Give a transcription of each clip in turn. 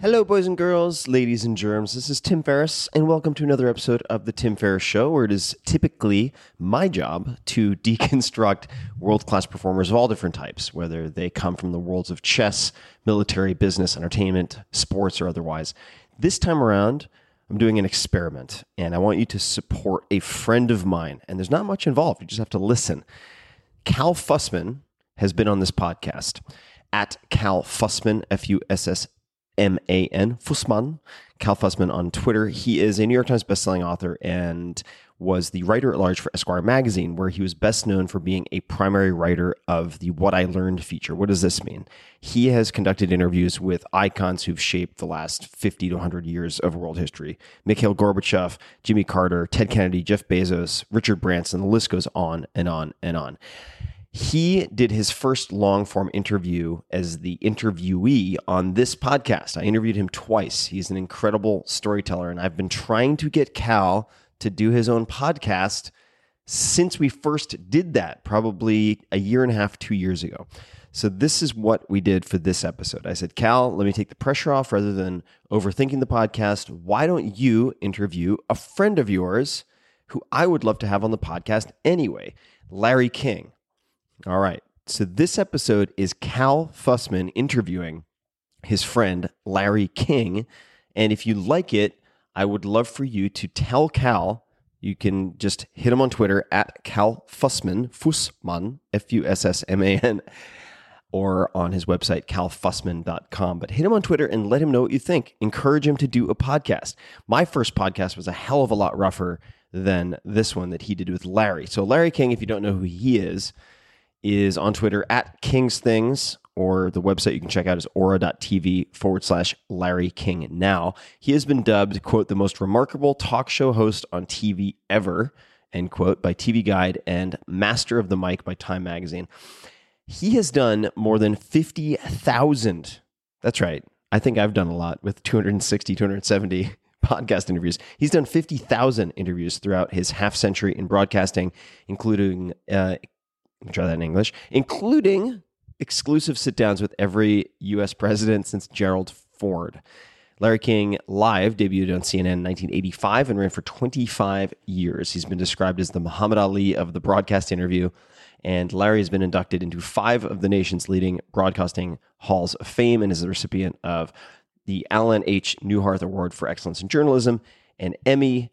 Hello, boys and girls, ladies and germs. This is Tim Ferriss, and welcome to another episode of The Tim Ferriss Show, where it is typically my job to deconstruct world class performers of all different types, whether they come from the worlds of chess, military, business, entertainment, sports, or otherwise. This time around, I'm doing an experiment, and I want you to support a friend of mine. And there's not much involved, you just have to listen. Cal Fussman has been on this podcast at Cal Fussman, F U S S M A N, Fussman, Cal Fussman on Twitter. He is a New York Times bestselling author and was the writer at large for Esquire magazine, where he was best known for being a primary writer of the What I Learned feature. What does this mean? He has conducted interviews with icons who've shaped the last 50 to 100 years of world history Mikhail Gorbachev, Jimmy Carter, Ted Kennedy, Jeff Bezos, Richard Branson, the list goes on and on and on. He did his first long form interview as the interviewee on this podcast. I interviewed him twice. He's an incredible storyteller, and I've been trying to get Cal to do his own podcast since we first did that, probably a year and a half, two years ago. So, this is what we did for this episode. I said, Cal, let me take the pressure off rather than overthinking the podcast. Why don't you interview a friend of yours who I would love to have on the podcast anyway, Larry King? All right. So this episode is Cal Fussman interviewing his friend Larry King. And if you like it, I would love for you to tell Cal. You can just hit him on Twitter at Cal Fussman, Fussman, F U S S M A N, or on his website, calfussman.com. But hit him on Twitter and let him know what you think. Encourage him to do a podcast. My first podcast was a hell of a lot rougher than this one that he did with Larry. So, Larry King, if you don't know who he is, is on Twitter at King's Things, or the website you can check out is ora.tv forward slash Larry King now. He has been dubbed, quote, the most remarkable talk show host on TV ever, end quote, by TV Guide and Master of the Mic by Time Magazine. He has done more than 50,000. That's right. I think I've done a lot with 260, 270 podcast interviews. He's done 50,000 interviews throughout his half century in broadcasting, including, uh, try that in English, including exclusive sit downs with every U.S. president since Gerald Ford. Larry King Live debuted on CNN in 1985 and ran for 25 years. He's been described as the Muhammad Ali of the broadcast interview, and Larry has been inducted into five of the nation's leading broadcasting halls of fame and is the recipient of the Allen H. Neuharth Award for Excellence in Journalism, an Emmy,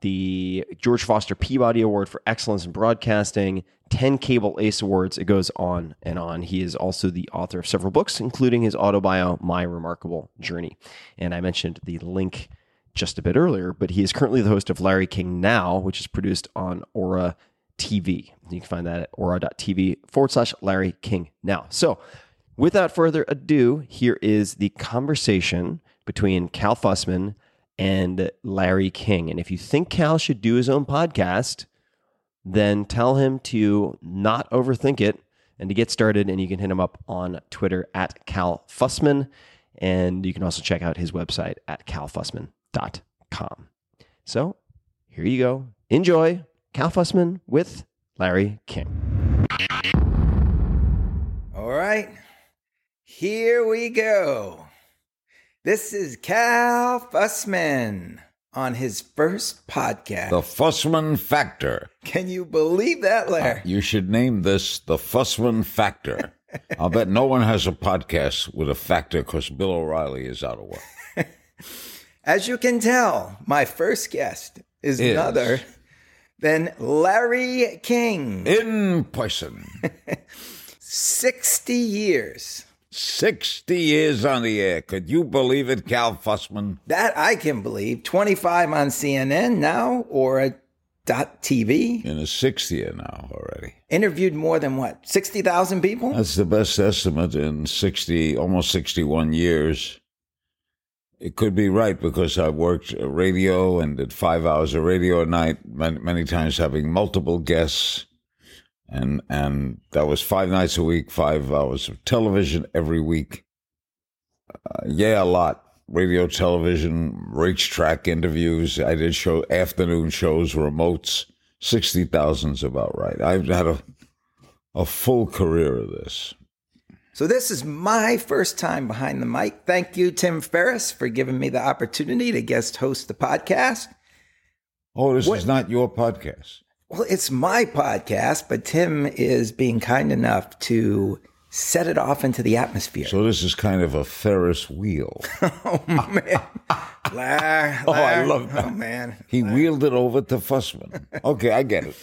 the George Foster Peabody Award for Excellence in Broadcasting, 10 CableACE Awards. It goes on and on. He is also the author of several books, including his autobio, My Remarkable Journey. And I mentioned the link just a bit earlier, but he is currently the host of Larry King Now, which is produced on Ora TV. You can find that at ora.tv forward slash Larry King Now. So, without further ado, here is the conversation between Cal Fussman and Larry King. And if you think Cal should do his own podcast, then tell him to not overthink it and to get started. And you can hit him up on Twitter at Cal Fussman. And you can also check out his website at calfussman.com. So here you go. Enjoy Cal Fussman with Larry King. All right, here we go. This is Cal Fussman on his first podcast. The Fussman Factor. Can you believe that, Larry? Uh, you should name this the Fussman Factor. I'll bet no one has a podcast with a factor because Bill O'Reilly is out of work. As you can tell, my first guest is, Is. none other than Larry King. In person. 60 years. 60 years on the air. Could you believe it, Cal Fussman? That I can believe. 25 on CNN now Ora dot TV. In his sixth year now already. Interviewed more than what? 60,000 people? That's the best estimate in 60, almost 61 years. It could be right because I've worked radio and did five hours of radio a night, many, many times having multiple guests. And, and that was five nights a week, five hours of television every week. Uh, yeah, a lot. Radio, television, racetrack interviews. I did show afternoon shows, remotes. 60,000's about right. I've had a, a full career of this. So this is my first time behind the mic. Thank you, Tim Ferriss, for giving me the opportunity to guest host the podcast. Oh, this What- is not your podcast. Well, it's my podcast, but Tim is being kind enough to set it off into the atmosphere. So this is kind of a Ferris wheel. oh man, Lar, Oh, I love that. Oh man. He wheeled it over to Fussman. Okay, I get it.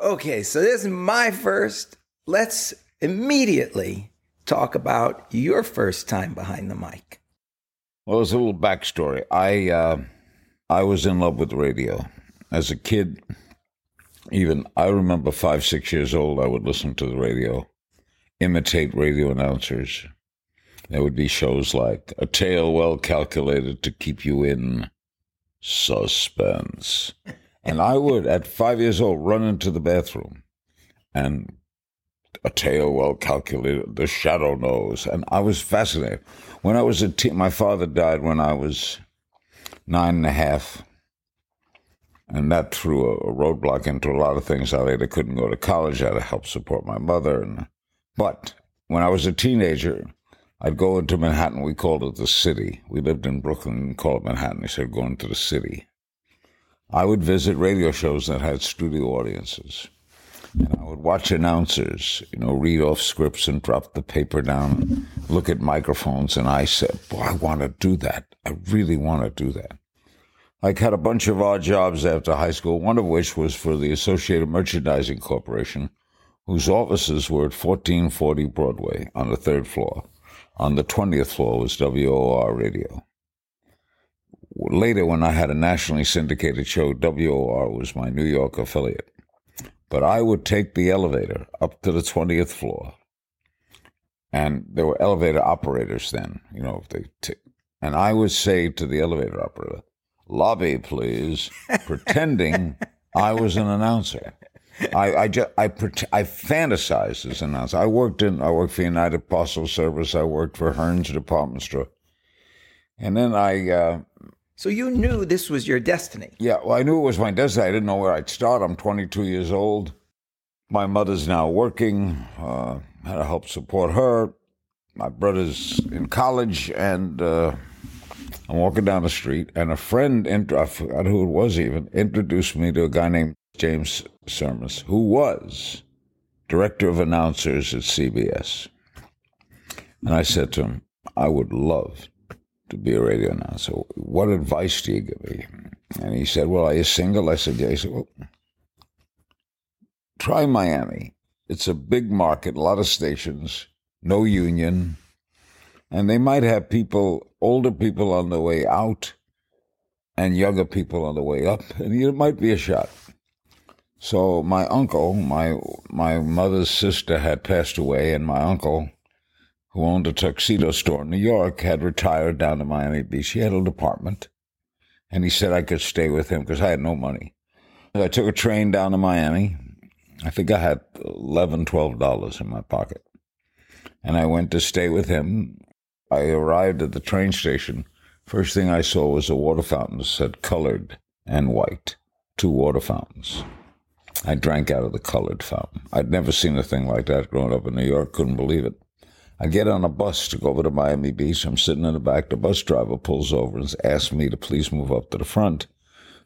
Okay, so this is my first. Let's immediately talk about your first time behind the mic. Well, there's a little backstory. I uh, I was in love with radio as a kid. Even I remember five, six years old. I would listen to the radio, imitate radio announcers. There would be shows like "A Tale Well Calculated to Keep You in Suspense," and I would, at five years old, run into the bathroom and a tale well calculated, the shadow knows. And I was fascinated. When I was a teen, my father died when I was nine and a half. And that threw a, roadblock into a lot of things. I later couldn't go to college. I had to help support my mother. And But when I was a teenager, I'd go into Manhattan. We called it the city. We lived in Brooklyn and called it Manhattan. He said, going to the city. I would visit radio shows that had studio audiences. And I would watch announcers, you know, read off scripts and drop the paper down, look at microphones, and I said, Boy, I want to do that. I really want to do that. I had a bunch of odd jobs after high school, one of which was for the Associated Merchandising Corporation, whose offices were at 1440 Broadway on the third floor. On the 20th floor was WOR Radio. Later, when I had a nationally syndicated show, WOR was my New York affiliate. But I would take the elevator up to the 20th floor. And there were elevator operators then, you know, they t- and I would say to the elevator operator, lobby, please, pretending I was an announcer. I, I just, I, I fantasized as an announcer. I worked in, I worked for United Parcel Service. I worked for Hearn's department store. And then I, uh, So you knew this was your destiny. Yeah, well, I knew it was my destiny. I didn't know where I'd start. I'm 22 years old. My mother's now working. Uh, had to help support her. My brother's in college, and uh, I'm walking down the street, and a friend, int- I forgot who it was even, introduced me to a guy named James Sermus, who was director of announcers at CBS. And I said to him, I would love to be a radio announcer. What advice do you give me? And he said, Well, are you single? I said, Yeah. He said, Well, try Miami. It's a big market, a lot of stations, no union. And they might have people, older people on the way out and younger people on the way up. And it might be a shot. So my uncle, my my mother's sister had passed away, and my uncle, who owned a tuxedo store in New York, had retired down to Miami Beach. He had a apartment, and he said I could stay with him because I had no money. I took a train down to Miami. I think I had eleven, twelve dollars in my pocket, and I went to stay with him. I arrived at the train station. First thing I saw was a water fountain that said colored and white, two water fountains. I drank out of the colored fountain. I'd never seen a thing like that growing up in New York. Couldn't believe it. I get on a bus to go over to Miami Beach. I'm sitting in the back. The bus driver pulls over and asks me to please move up to the front.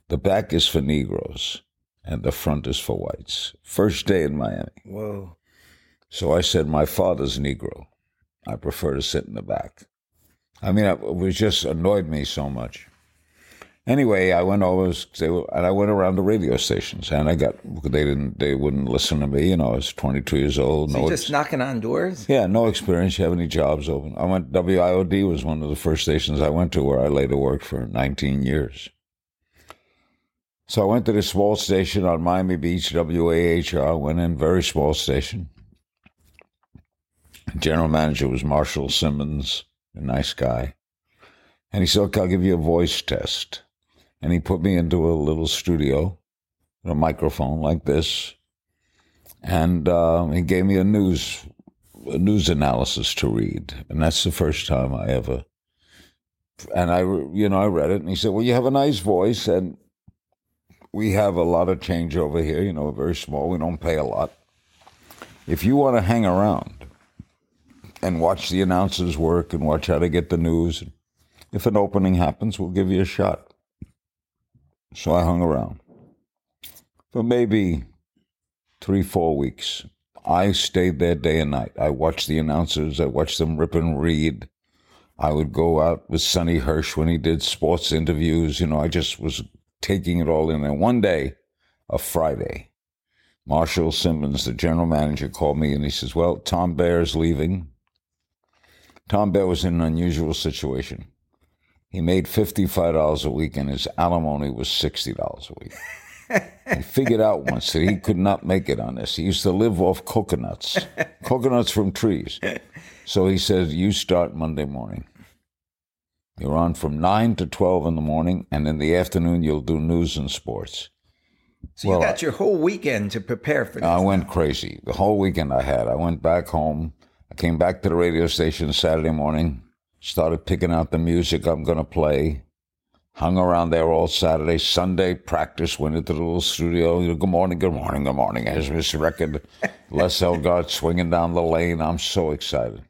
The back is for Negroes and the front is for whites. First day in Miami. Whoa. So I said, My father's Negro. I prefer to sit in the back. I mean, it was just annoyed me so much. Anyway, I went over and I went around the radio stations, and I got they didn't they wouldn't listen to me. You know, I was 22 years old. So no, just knocking on doors. yeah, no experience. You have any jobs open? I went. WIOD was one of the first stations I went to, where I later worked for 19 years. So I went to this small station on Miami Beach, WAHR. Went in very small station. General manager was Marshall Simmons, a nice guy, and he said, "Okay, I'll give you a voice test." and he put me into a little studio, a microphone like this, and uh, he gave me a news a news analysis to read, and that's the first time I ever. And I, you know, I read it, and he said, "Well, you have a nice voice, and we have a lot of change over here. You know, very small. We don't pay a lot. If you want to hang around and watch the announcers work and watch how to get the news, if an opening happens, we'll give you a shot." So I hung around for maybe three, four weeks. I stayed there day and night. I watched the announcers. I watched them rip and read. I would go out with Sonny Hirsch when he did sports interviews. You know, I just was taking it all in. And one day, a Friday, Marshall Simmons, the general manager, called me and he says, Well, Tom Baer's leaving. Tom Baer was in an unusual situation. He made $55 a week and his alimony was $60 a week. he figured out once that he could not make it on this. He used to live off coconuts, coconuts from trees. So he said, You start Monday morning. You're on from 9 to 12 in the morning, and in the afternoon, you'll do news and sports. So well, you got your whole weekend to prepare for this. I went crazy. The whole weekend I had. I went back home. Came back to the radio station Saturday morning, started picking out the music I'm going to play. Hung around there all Saturday. Sunday, practice, went into the little studio. Good morning, good morning, good morning. As this record, Les Elgart swinging down the lane. I'm so excited.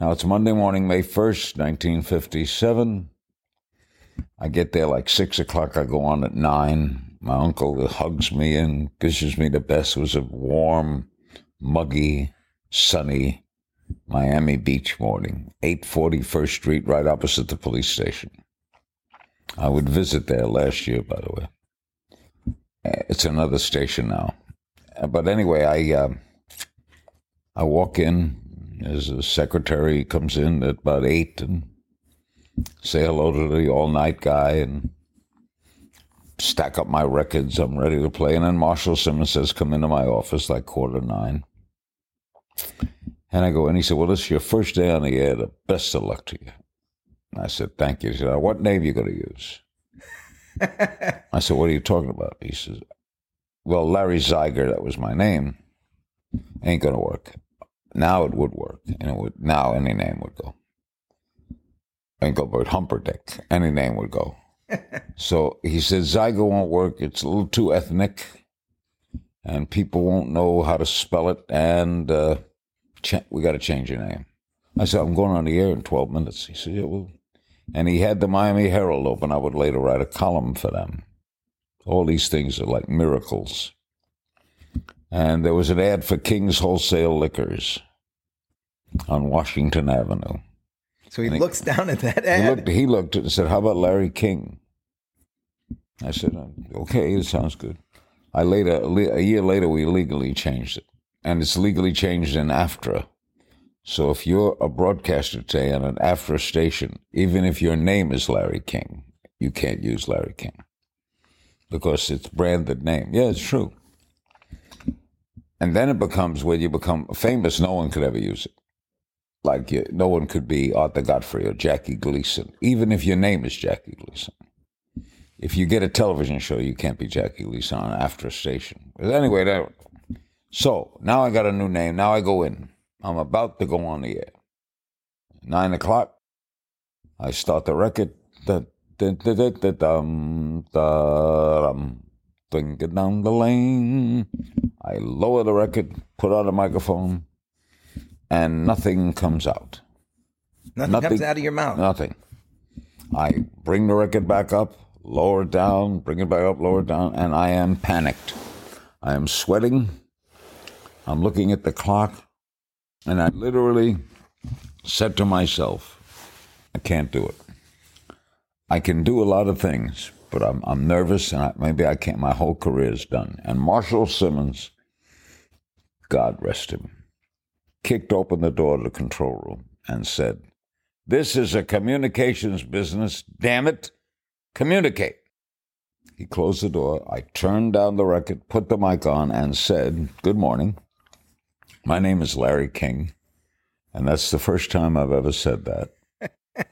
Now it's Monday morning, May 1st, 1957. I get there like 6 o'clock. I go on at 9. My uncle hugs me and kisses me the best. It was a warm, muggy, sunny Miami Beach morning, 841st Street, right opposite the police station. I would visit there last year, by the way. It's another station now. But anyway, I uh, I walk in as the secretary comes in at about eight and say hello to the all night guy and stack up my records. I'm ready to play. And then Marshall Simmons says, Come into my office like quarter nine. And I go, and he said, Well, this is your first day on the air. The best of luck to you. And I said, Thank you. He said, What name are you going to use? I said, What are you talking about? He says, Well, Larry Zeiger, that was my name, ain't going to work. Now it would work. And it would, now any name would go. Engelbert Humperdinck. Any name would go. so he said, Zeiger won't work. It's a little too ethnic, and people won't know how to spell it, and uh, ch- we got to change your name. I said, I'm going on the air in 12 minutes. He said, yeah, well. And he had the Miami Herald open. I would later write a column for them. All these things are like miracles. And there was an ad for King's Wholesale Liquors on Washington Avenue. So he And he- looks down at that ad. He looked, he looked and said, How about Larry King? I said, "Uh, Okay, it sounds good. I later, a year later, we legally changed it. And it's legally changed in AFTRA. So if you're a broadcaster today on an AFTRA station, even if your name is Larry King, you can't use Larry King because it's branded name. Yeah, it's true. And then it becomes when you become famous, no one could ever use it. Like you, no one could be Arthur Godfrey or Jackie Gleason, even if your name is Jackie Gleason. If you get a television show, you can't be Jackie Gleason on AFTRA station. But anyway, that, so now I got a new name. Now I go in. I'm about to go on the air. Nine o'clock. I start the record. Da, da, da, da, da, dum, da, dum, ding, it down the lane. I lower the record, put on the microphone, and nothing comes out. Nothing, comes out of your mouth. Nothing. I bring the record back up, lower it down, bring it back up, lower it down, and I am panicked. I am sweating. I'm looking at the clock, and I literally said to myself, I can't do it. I can do a lot of things, but I'm, I'm nervous, and I, maybe I can't. My whole career is done. And Marshall Simmons, God rest him, kicked open the door to the control room and said, This is a communications business. Damn it. Communicate. He closed the door. I turned down the record, put the mic on, and said, Good morning. My name is Larry King. And that's the first time I've ever said that.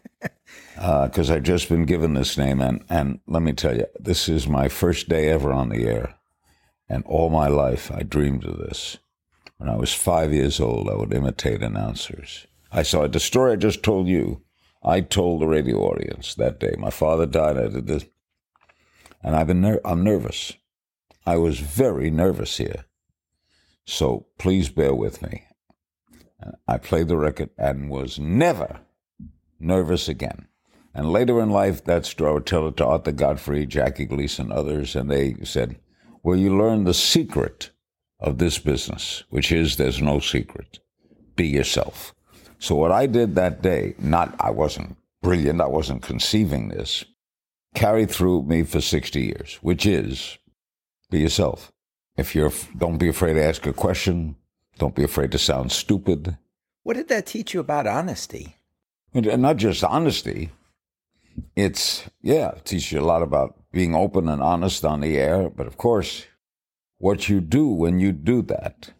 Uh, because I've just been given this name. And, and let me tell you, this is my first day ever on the air. And all my life, I dreamed of this. When I was five years old, I would imitate announcers. I saw the story I just told you. I told the radio audience that day. My father died. I did this, and I've been ner- I'm nervous. I was very nervous here, so please bear with me. I played the record and was never nervous again. And later in life, that story I would tell it to Arthur Godfrey, Jackie Gleason, others, and they said, "Well, you learn the secret of this business, which is there's no secret. Be yourself." So what I did that day, not I wasn't brilliant, I wasn't conceiving this, carried through me for 60 years, which is be yourself. If you're don't be afraid to ask a question, don't be afraid to sound stupid. What did that teach you about honesty? And not just honesty. It's yeah, it teaches you a lot about being open and honest on the air, but of course, what you do when you do that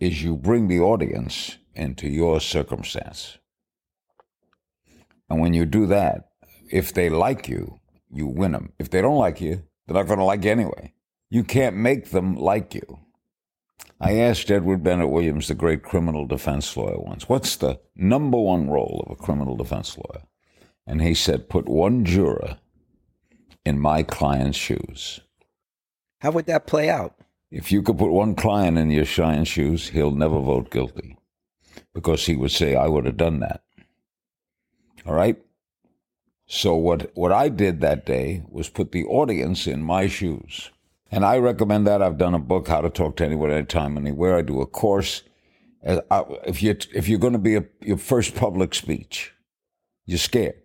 is you bring the audience into your circumstance. And when you do that, if they like you, you win them. If they don't like you, they're not going to like you anyway. You can't make them like you. I asked Edward Bennett Williams, the great criminal defense lawyer, once, what's the number one role of a criminal defense lawyer? And he said, put one juror in my client's shoes. How would that play out? If you could put one client in your client's shoes, he'll never vote guilty because he would say, I would have done that. All right? So what, what I did that day was put the audience in my shoes. And I recommend that. I've done a book, How to Talk to Anyone, Anytime, Anywhere. I do a course. Uh, If you're, if you're going to be a, your first public speech, you're scared.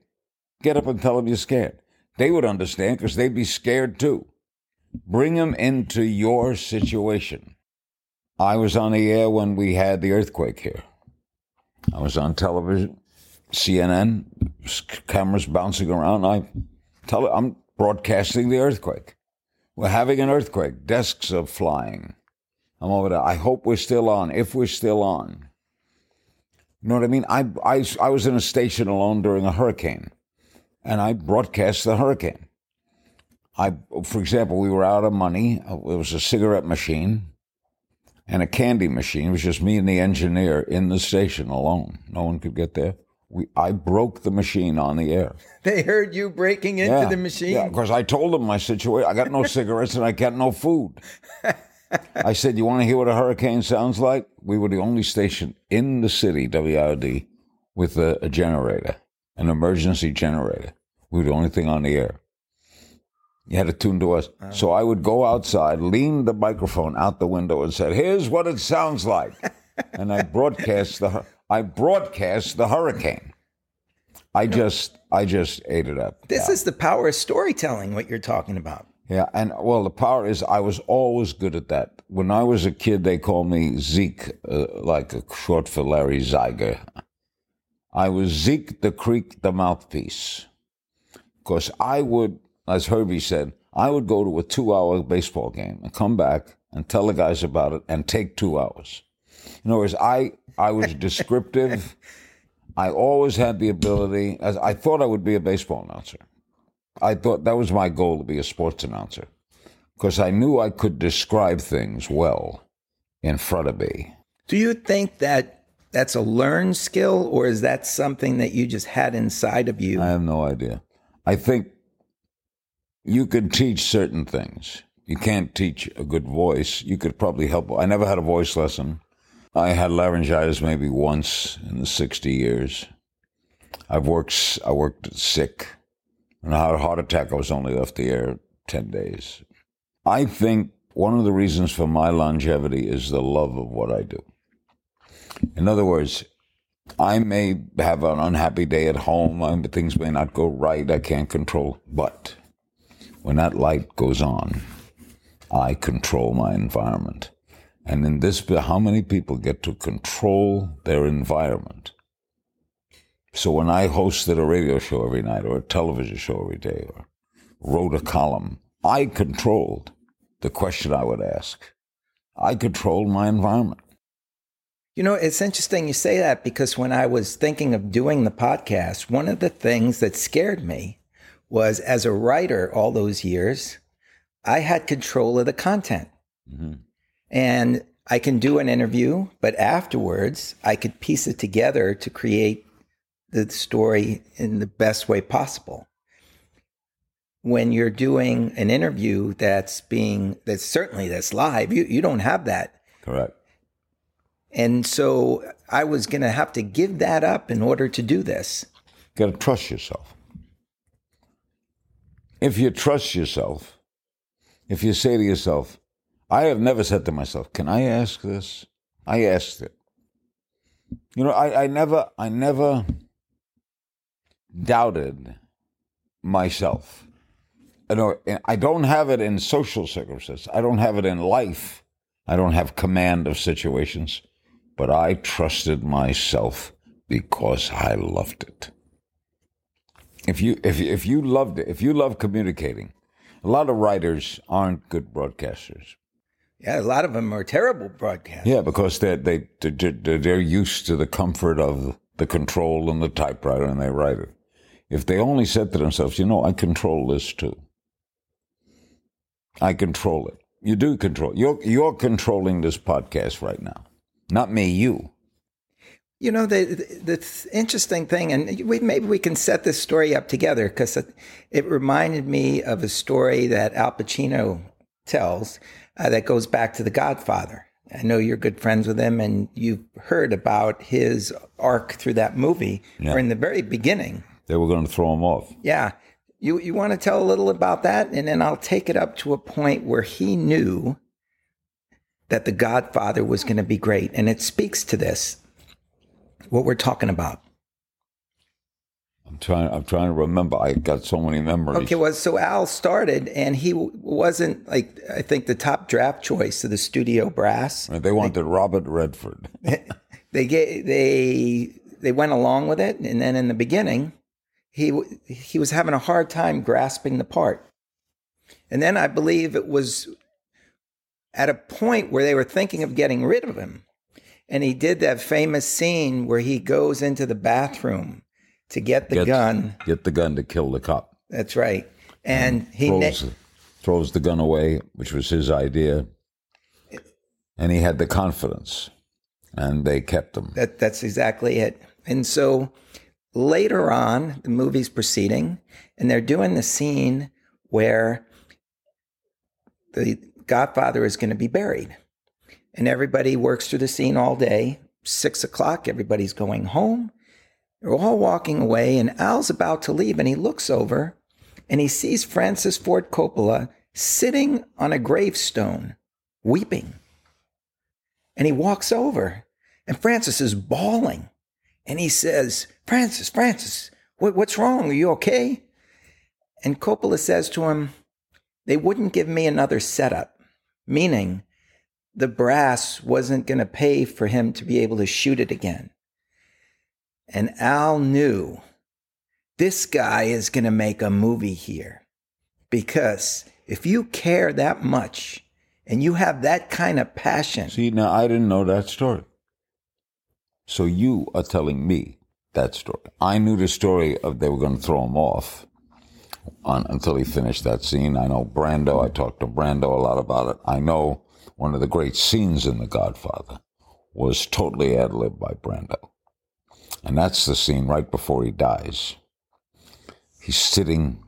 Get up and tell them you're scared. They would understand because they'd be scared too. Bring them into your situation. I was on the air when we had the earthquake here. I was on television, CNN, cameras bouncing around. I tell I'm broadcasting the earthquake. We're having an earthquake. Desks are flying. I'm over there. I hope we're still on. If we're still on, you know what I mean? I, I, I was in a station alone during a hurricane, and I broadcast the hurricane. I, for example, we were out of money. It was a cigarette machine and a candy machine. It was just me and the engineer in the station alone. No one could get there. We, I broke the machine on the air. They heard you breaking into yeah, the machine. Yeah, because I told them my situation. I got no cigarettes and I got no food. I said, "You want to hear what a hurricane sounds like?" We were the only station in the city, WIOD, with a, a generator, an emergency generator. We were the only thing on the air. You had to tune to us. Uh. So I would go outside, lean the microphone out the window, and said, "Here's what it sounds like," and I broadcast the I broadcast the hurricane. I just I just ate it up. This is the power of storytelling, what you're talking about. Yeah, and well, the power is I was always good at that. When I was a kid, they called me Zeke, uh, like a short for Larry Zeiger. I was Zeke the Creek, the mouthpiece, because I would, as Herbie said, I would go to a two-hour baseball game and come back and tell the guys about it and take two hours. In other words, I I was descriptive. I always had the ability. As I thought I would be a baseball announcer. I thought that was my goal to be a sports announcer because I knew I could describe things well in front of me. Do you think that that's a learned skill, or is that something that you just had inside of you? I have no idea. I think you could teach certain things. You can't teach a good voice. You could probably help. I never had a voice lesson. I had laryngitis maybe once in the 60 years. I've worked, I worked sick. When I had a heart attack, I was only off the air 10 days. I think one of the reasons for my longevity is the love of what I do. In other words, I may have an unhappy day at home, I- things may not go right, I can't control, but when that light goes on, I control my environment. And in this, how many people get to control their environment? So when I hosted a radio show every night or a television show every day or wrote a column, I controlled the question I would ask. I controlled my environment. You know, it's interesting you say that because when I was thinking of doing the podcast, one of the things that scared me was as a writer all those years, I had control of the content. Mm-hmm. And I can do an interview, but afterwards I could piece it together to create the story in the best way possible. When you're doing an interview that's being that's certainly that's live, you, you don't have that. Correct. And so I was going to have to give that up in order to do this. got to trust yourself. If you trust yourself, if you say to yourself, I have never said to myself, Can I ask this? I asked it. You know, I, I never, I never doubted myself. You know, I don't have it in social circumstances. I don't have it in life. I don't have command of situations, but I trusted myself because I loved it. If you if if you loved it, if you love communicating, a lot of writers aren't good broadcasters. Yeah, a lot of them are terrible broadcasters. Yeah, because they they they're, they're used to the comfort of the control and the typewriter, and they write it. If they only said to themselves, "You know, I control this too. I control it. You do control. You're you're controlling this podcast right now, not me. You. You know, the, the, the interesting thing, and we, maybe we can set this story up together because it, it reminded me of a story that Al Pacino tells uh, that goes back to The Godfather. I know you're good friends with him, and you've heard about his arc through that movie, Yeah. or in the very beginning. They were going to throw him off. Yeah. You, you want to tell a little about that? And then I'll take it up to a point where he knew that The Godfather was going to be great. And it speaks to this, what we're talking about. I'm trying. I'm trying to remember. I got so many memories. Okay, well, so Al started, and he wasn't like I think the top draft choice of the studio brass. They wanted Robert Redford. They gave, they they went along with it, and then in the beginning, he he was having a hard time grasping the part, and then I believe it was at a point where they were thinking of getting rid of him, and he did that famous scene where he goes into the bathroom to get the gun. Get the gun to kill the cop. That's right, and he. na- throws, throws the gun away, which was his idea, and he had the confidence, and they kept him. That that's exactly it. And so later on, the movie's proceeding, and they're doing the scene where the Godfather is going to be buried. And everybody works through the scene all day. Six o'clock, everybody's going home. They're all walking away, and Al's about to leave, and he looks over and he sees Francis Ford Coppola sitting on a gravestone, weeping. And he walks over, and Francis is bawling. And he says, Francis, Francis, what, what's wrong? Are you okay? And Coppola says to him, They wouldn't give me another setup, meaning the brass wasn't going to pay for him to be able to shoot it again. And Al knew this guy is going to make a movie here. Because if you care that much and you have that kind of passion. See, now I didn't know that story. So you are telling me that story. I knew the story of they were going to throw him off on, until he finished that scene. I know Brando. I talked to Brando a lot about it. I know one of the great scenes in The Godfather was totally ad libbed by Brando. And that's the scene right before he dies. He's sitting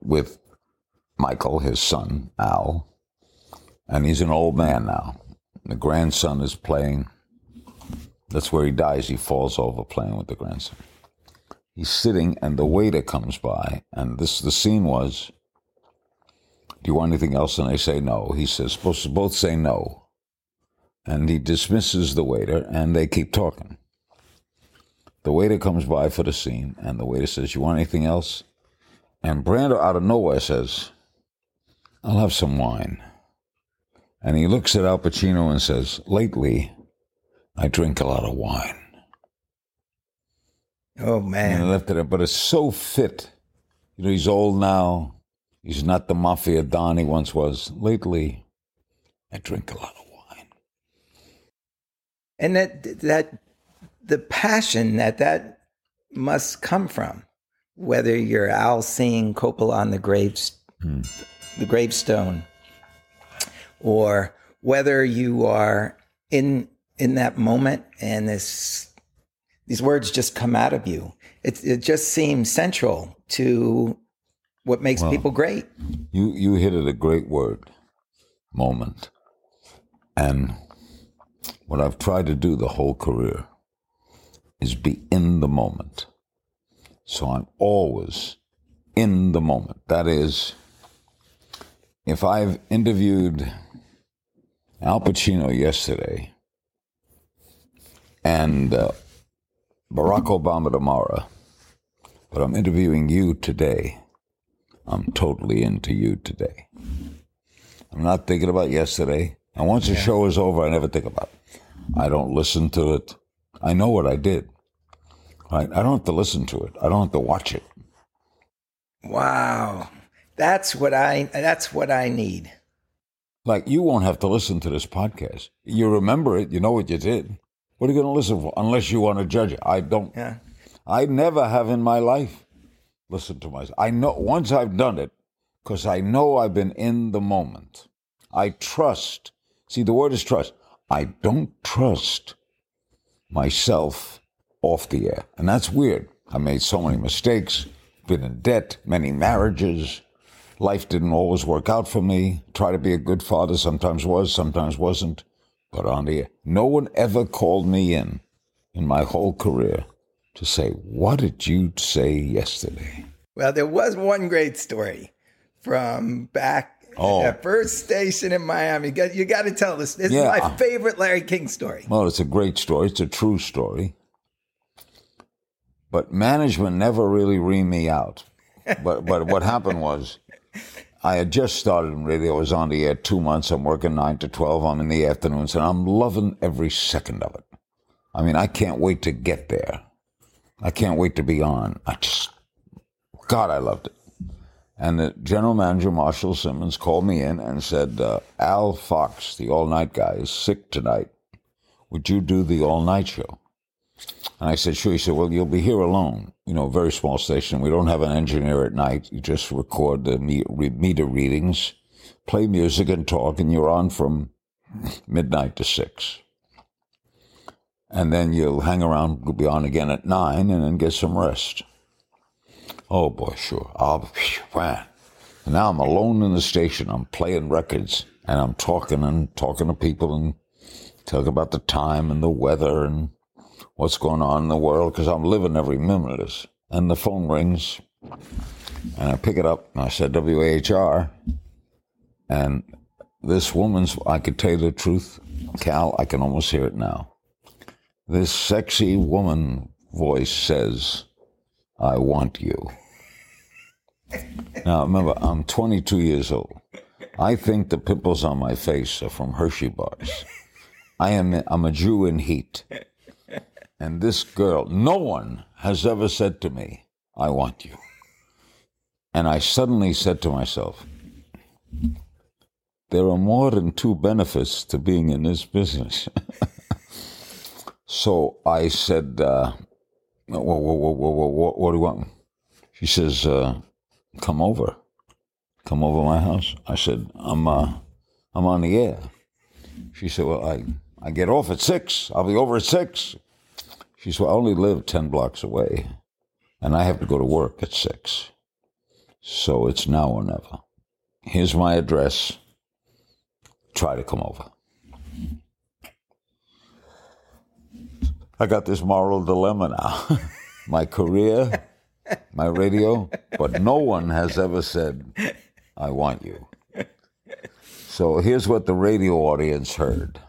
with Michael, his son, Al, and he's an old man now. The grandson is playing. That's where he dies. He falls over playing with the grandson. He's sitting, and the waiter comes by, and this the scene was. Do you want anything else? And they say no. He says, supposed to both say no. And he dismisses the waiter, and they keep talking. The waiter comes by for the scene, and the waiter says, You want anything else? And Brando, out of nowhere, says, I'll have some wine. And he looks at Al Pacino and says, Lately, I drink a lot of wine. Oh, man. And left it, but it's so fit. You know, he's old now. He's not the mafia don he once was. Lately, I drink a lot of wine. And that, that, the passion that that must come from whether you're Al seeing Coppola on the graves, hmm. the gravestone, or whether you are in in that moment and this these words just come out of you. It it just seems central to what makes well, people great. You you hit it a great word, moment, and what I've tried to do the whole career is be in the moment. So I'm always in the moment. That is, if I've interviewed Al Pacino yesterday and uh, Barack Obama tomorrow, but I'm interviewing you today, I'm totally into you today. I'm not thinking about yesterday. And once the show is over, I never think about it. I don't listen to it. I know what I did. I, I don't have to listen to it. I don't have to watch it. Wow. That's what I that's what I need. Like you won't have to listen to this podcast. You remember it, you know what you did. What are you going to listen for unless you want to judge it? I don't. Yeah. I never have in my life listened to myself. I know once I've done it because I know I've been in the moment. I trust. See, the word is trust. I don't trust myself off the air. And that's weird. I made so many mistakes, been in debt, many marriages. Life didn't always work out for me. Try to be a good father, sometimes was, sometimes wasn't. But on the air, no one ever called me in, in my whole career, to say, What did you say yesterday? Well, there was one great story from back Oh. At first station in Miami. You got, you got to tell this. This yeah. is my favorite Larry King story. Well, it's a great story. It's a true story. But management never really reamed me out. But but what happened was, I had just started in radio. I was on the air two months. I'm working nine to twelve. I'm in the afternoons, and I'm loving every second of it. I mean, I can't wait to get there. I can't wait to be on. I just, God, I loved it. And the general manager, Marshall Simmons, called me in and said, uh, Al Fox, the all night guy, is sick tonight. Would you do the all night show? And I said, sure. He said, well, you'll be here alone. You know, very small station. We don't have an engineer at night. You just record the meter readings, play music and talk, and you're on from midnight to six. and then you'll hang around, go be on again at nine, and then get some rest. Oh boy, sure. I'll man. And now I'm alone in the station. I'm playing records and I'm talking and talking to people and talk about the time and the weather and what's going on in the world because I'm living every minute of this. And the phone rings and I pick it up and I said WAHR. And this woman's, I could tell you the truth, Cal, I can almost hear it now. This sexy woman voice says, I want you. Now, remember, I'm 22 years old. I think the pimples on my face are from Hershey bars. I am I'm a Jew in heat. And this girl, no one has ever said to me, I want you. And I suddenly said to myself, there are more than two benefits to being in this business. so I said, uh, what, what, what, what, do you want? She says, uh, come over. Come over my house. I said, I'm, uh, I'm on the air. She said, well, I, I get off at six. I'll be over at six. She said, well, I only live 10 blocks away, and I have to go to work at six. So it's now or never. Here's my address. Try to come over. I got this moral dilemma now. my career, my radio, but no one has ever said, I want you. So here's what the radio audience heard.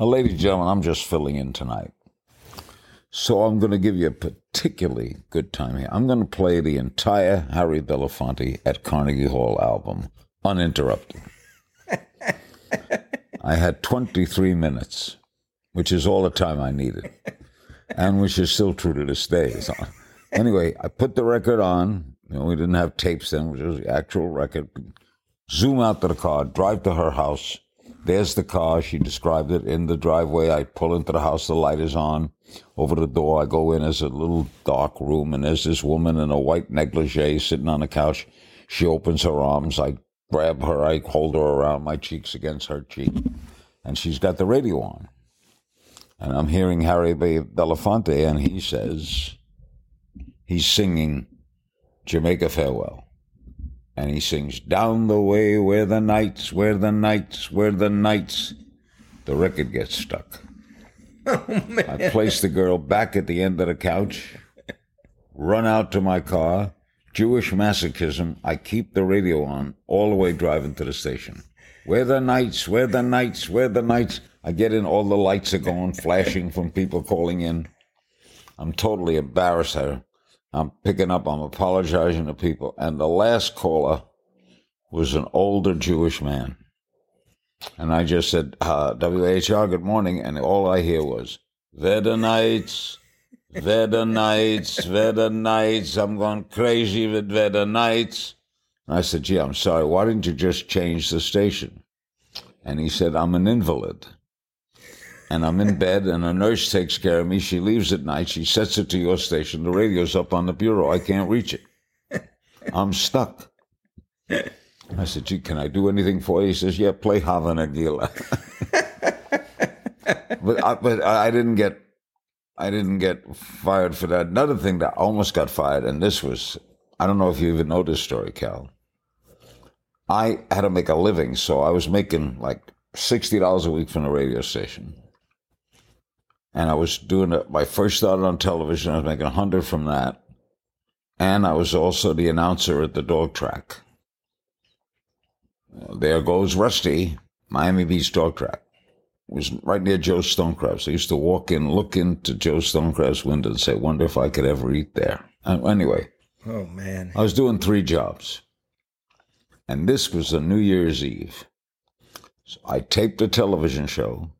Now, ladies and gentlemen, I'm just filling in tonight. So I'm going to give you a particularly good time here. I'm going to play the entire Harry Belafonte at Carnegie Hall album, uninterrupted. I had 23 minutes, which is all the time I needed, and which is still true to this day. So, anyway, I put the record on. You know, we didn't have tapes then, which was the actual record. Zoom out to the car, drive to her house. There's the car. She described it in the driveway. I pull into the house. The light is on. Over the door, I go in. There's a little dark room, and there's this woman in a white negligee sitting on the couch. She opens her arms. I grab her. I hold her around my cheeks against her cheek, and she's got the radio on. And I'm hearing Harry B. Belafonte, and he says he's singing Jamaica Farewell. And he sings, Down the way where the nights, where the nights, where the nights. The record gets stuck. Oh, I place the girl back at the end of the couch, run out to my car. Jewish masochism. I keep the radio on all the way driving to the station. Where the nights, where the nights, where the nights. I get in, all the lights are going, flashing from people calling in. I'm totally embarrassed. I'm picking up, I'm apologizing to people. And the last caller was an older Jewish man. And I just said, uh, WHR, good morning. And all I hear was, Veda nights, Veda nights. I'm going crazy with Veda nights. And I said, gee, I'm sorry. Why didn't you just change the station? And he said, I'm an invalid and I'm in bed, and a nurse takes care of me. She leaves at night. She sets it to your station. The radio's up on the bureau. I can't reach it. I'm stuck. I said, gee, can I do anything for you? He says, yeah, play Hava Nagila. but I, but I didn't get I didn't get fired for that. Another thing that I almost got fired, and this was I don't know if you even know this story, Cal. I had to make a living, so I was making like sixty dollars a week from the radio station and I was doing it. I first started on television. I was making a hundred from that, and I was also the announcer at the dog track. Uh, there goes Rusty, Miami Beach dog track. It was right near Joe's Stone Crab's. I used to walk in, look into Joe's Stone Crab's window, and say, "Wonder if I could ever eat there." And anyway, oh man, I was doing three jobs, and this was a New Year's Eve. So I taped a television show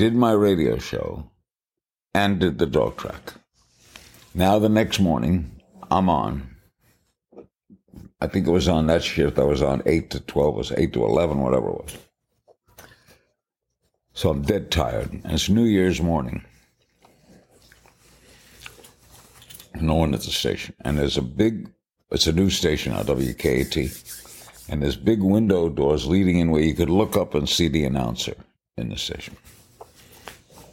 did my radio show, and did the dog track. Now, the next morning, I'm on. I think it was on that shift. I was on 8 to 12, it was 8 to 11, whatever it was. So I'm dead tired. And it's New Year's morning. No one at the station. And there's a big, it's a new station on WKAT. And there's big window doors leading in where you could look up and see the announcer in the station.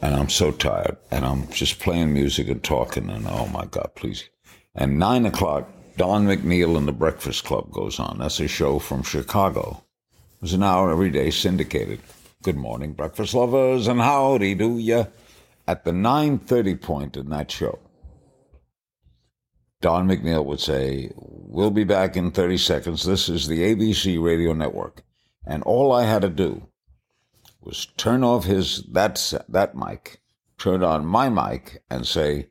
And I'm so tired, and I'm just playing music and talking, and oh my God, please. And nine o'clock, Don McNeill and the Breakfast Club goes on. That's a show from Chicago. It was an hour every day, syndicated. Good morning, breakfast lovers, and howdy do ya. At the 9.30 point in that show, Don McNeill would say, We'll be back in 30 seconds. This is the ABC radio network. And all I had to do was turn off his that that mic, turn on my mic, and say,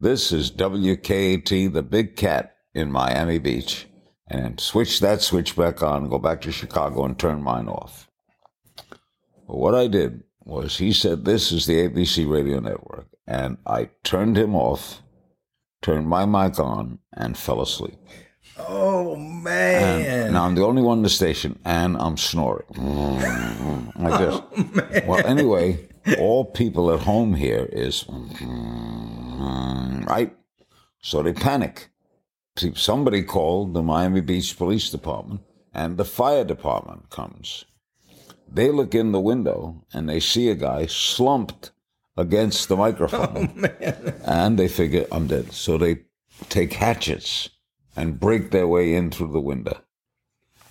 "This is WKAT, the Big Cat in Miami Beach," and switch that switch back on, go back to Chicago, and turn mine off. But what I did was, he said, "This is the ABC radio network," and I turned him off, turned my mic on, and fell asleep. Oh man! And now I'm the only one in the station, and I'm snoring like this. Oh, well, anyway, all people at home here is right, so they panic. See, somebody called the Miami Beach Police Department, and the fire department comes. They look in the window and they see a guy slumped against the microphone, oh, and they figure I'm dead. So they take hatchets and break their way in through the window.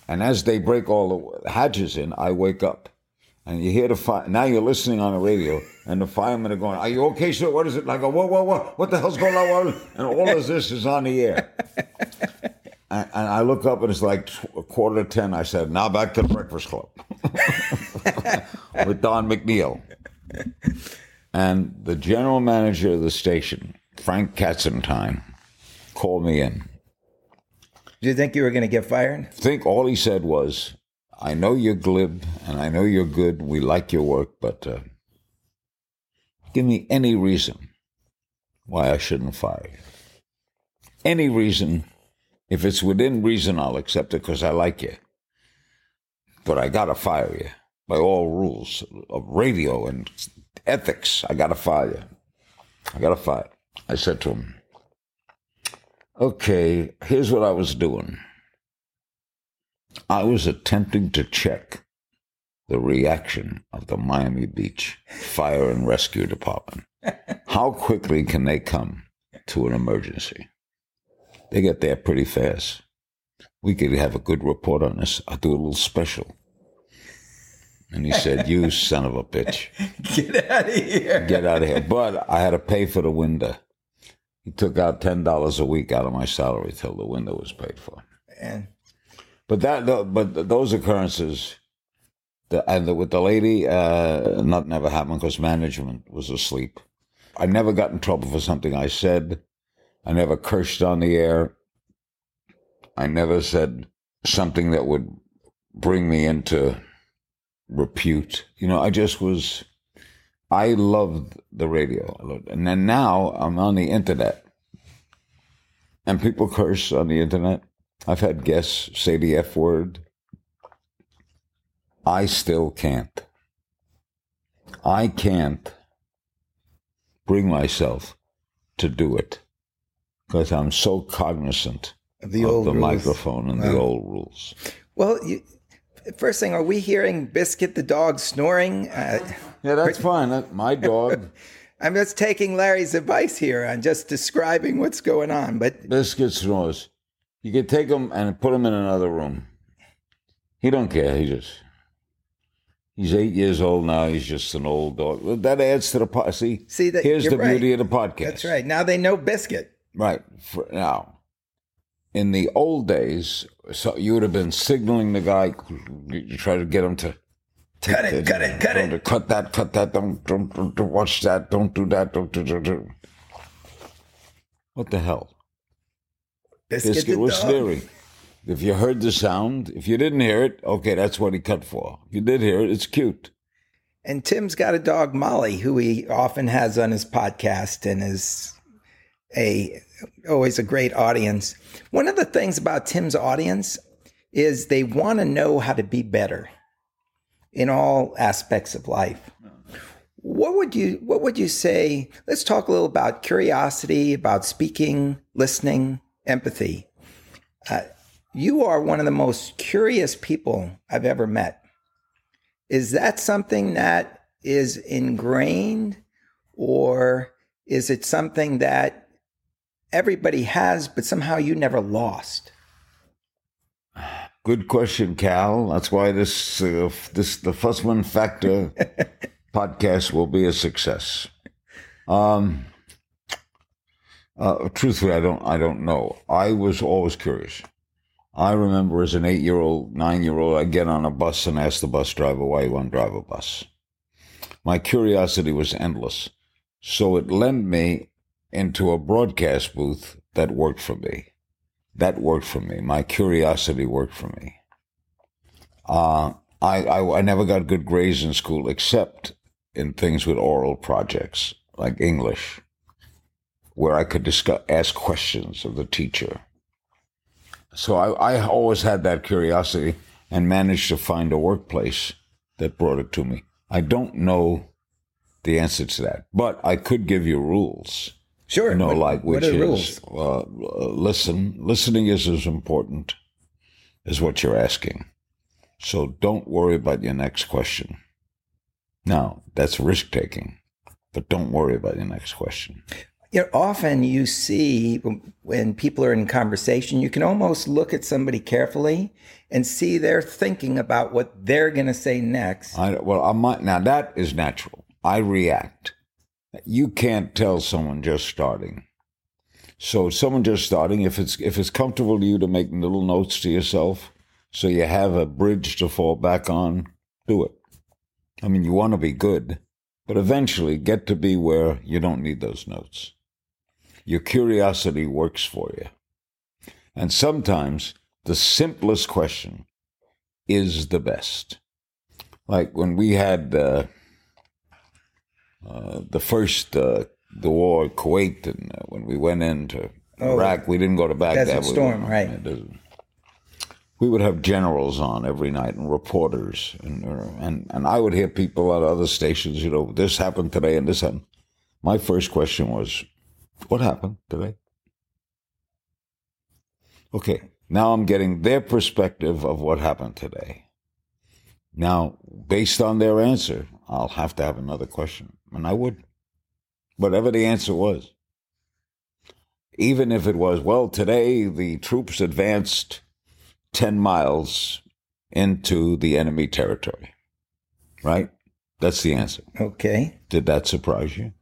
And as they break all the hatches in, I wake up. And you hear the fire. Now you're listening on the radio, and the firemen are going, Are you okay, sir? What is it? Like, a, whoa, whoa, whoa, what the hell's going on? And all of this is on the air. and, and I look up, and it's like a quarter to 10. I said, Now back to the Breakfast Club with Don McNeill. And the general manager of the station, Frank Katzentine, called me in. Did you think you were going to get fired? I think all he said was, I know you're glib and I know you're good. We like your work, but uh, give me any reason why I shouldn't fire you. Any reason. If it's within reason, I'll accept it because I like you. But I got to fire you by all rules of radio and ethics. I got to fire you. I got to fire. I said to him, okay, here's what I was doing. I was attempting to check the reaction of the Miami Beach Fire and Rescue Department. How quickly can they come to an emergency? They get there pretty fast. We could have a good report on this. I'll do a little special. And he said, You son of a bitch. Get out of here. Get out of here. But I had to pay for the window. He took out $10 a week out of my salary till the window was paid for. And But that, but those occurrences, the, and the, with the lady, uh, not never happened because management was asleep. I never got in trouble for something I said. I never cursed on the air. I never said something that would bring me into repute. You know, I just was. I loved the radio, loved, and then now I'm on the internet, and people curse on the internet. I've had guests say the F word. I still can't. I can't bring myself to do it because I'm so cognizant of the of the rules. microphone and the old rules. Well, you, first thing, are we hearing Biscuit the dog snoring? Uh, Yeah, that's fine. That, my dog, I'm just taking Larry's advice here on just describing what's going on. But Biscuit snores. You could take him and put him in another room. He don't care. He just he's eight years old now. He's just an old dog. That adds to the po- see. See, that- here's the beauty right. of the podcast. that's right. Now they know Biscuit. Right. For, now, in the old days, so you would have been signaling the guy. You try to get him to Cut it, cut it, cut it. cut that, cut that. Don't, don't, don't, don't watch that. Don't do that. Don't do, do, do. What the hell? Biscuit, Biscuit was dog. sneering. If you heard the sound, if you didn't hear it, okay, that's what he cut for. If you did hear it, it's cute. And Tim's got a dog, Molly, who he often has on his podcast and is a always a great audience. One of the things about Tim's audience is they want to know how to be better in all aspects of life. What would you what would you say? Let's talk a little about curiosity, about speaking, listening, empathy. Uh, you are one of the most curious people I've ever met. Is that something that is ingrained, Or is it something that everybody has, but somehow you never lost? Good question, Cal. That's why this uh, this the Fussman Factor podcast will be a success. Um, uh, truthfully, I don't I don't know. I was always curious. I remember as an eight year old, nine year old, I'd get on a bus and ask the bus driver why he wouldn't drive a bus. My curiosity was endless, so it lent me into a broadcast booth that worked for me that worked for me. My curiosity worked for me. Uh, I, I, I never got good grades in school except in things with oral projects like English, where I could discuss, ask questions of the teacher. So I, I always had that curiosity and managed to find a workplace that brought it to me. I don't know the answer to that, but I could give you rules. Sure. You know, What- like which are is uh, listen. Listening is as important as what you're asking. So don't worry about your next question. Now that's risk taking, but don't worry about your next question. You know, often you see when people are in conversation, you can almost look at somebody carefully and see they're thinking about what they're going to say next. I well, I might now that is natural. I react. You can't tell someone just starting. So someone just starting, if it's if it's comfortable to you to make little notes to yourself, so you have a bridge to fall back on, do it. I mean, you want to be good, but eventually get to be where you don't need those notes. Your curiosity works for you. And sometimes the simplest question is the best. Like when we had uh, uh, the first uh, the war in Kuwait, and uh, when we went into Oh, Iraq, we didn't go to Baghdad. Desert we Storm, went- right. it We would have generals on every night and reporters, and uh, and and I would hear people at other stations. You know, this happened today and this happened. My first question was, "What happened today?" Okay, now I'm getting their perspective of what happened today. Now, based on their answer, I'll have to have another question. And I would. Whatever the answer was. Even if it was, well, today the troops advanced 10 miles into the enemy territory. Right? That's the answer. Okay. Did that surprise you?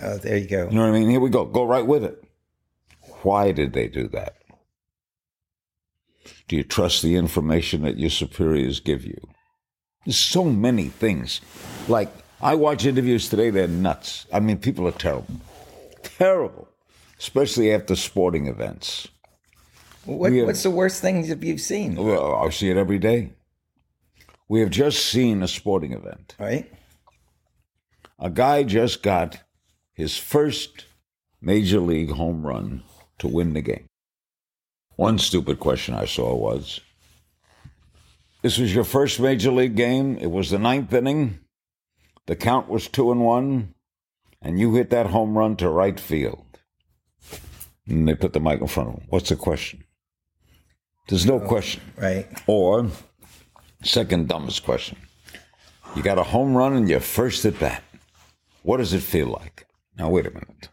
Oh, there you go. You know what I mean? Here we go. Go right with it. Why did they do that? Do you trust the information that your superiors give you? There's so many things. Like, I watch interviews today, they're nuts. I mean, people are terrible. Terrible. Especially after sporting events. What, have- what's the worst thing that you've seen? Well, I see it every day. We have just seen a sporting event. Right? A guy just got his first major league home run to win the game. One stupid question I saw was This was your first major league game. It was the ninth inning. The count was two and one, and you hit that home run to right field. And they put the mic in front of him. What's the question? There's no oh, question. Right. Or, second dumbest question. You got a home run in your first at bat. What does it feel like? Now, wait a minute.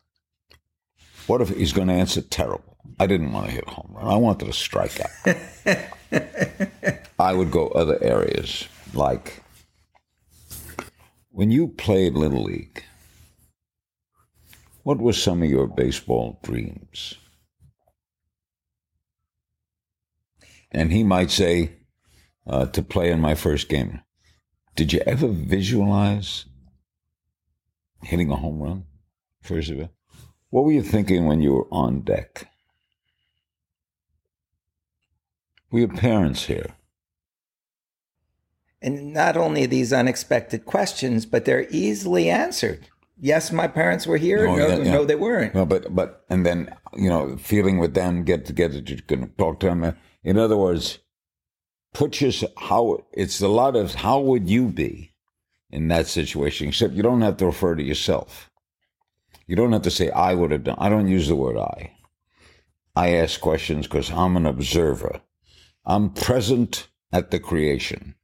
What if he's going to answer terrible? I didn't want to hit a home run. I wanted to strike out. I would go other areas, like when you played Little League, what were some of your baseball dreams? And he might say, uh, to play in my first game. Did you ever visualize hitting a home run? First of all, what were you thinking when you were on deck? We have parents here. And not only these unexpected questions, but they're easily answered. Yes, my parents were here. Oh, no, yeah, yeah. no, they weren't. No, but but and then you know, feeling with them, get together, to talk to them. In other words, put your how it's a lot of how would you be in that situation? Except you don't have to refer to yourself. You don't have to say I would have done. I don't use the word I. I ask questions because I'm an observer. I'm present at the creation.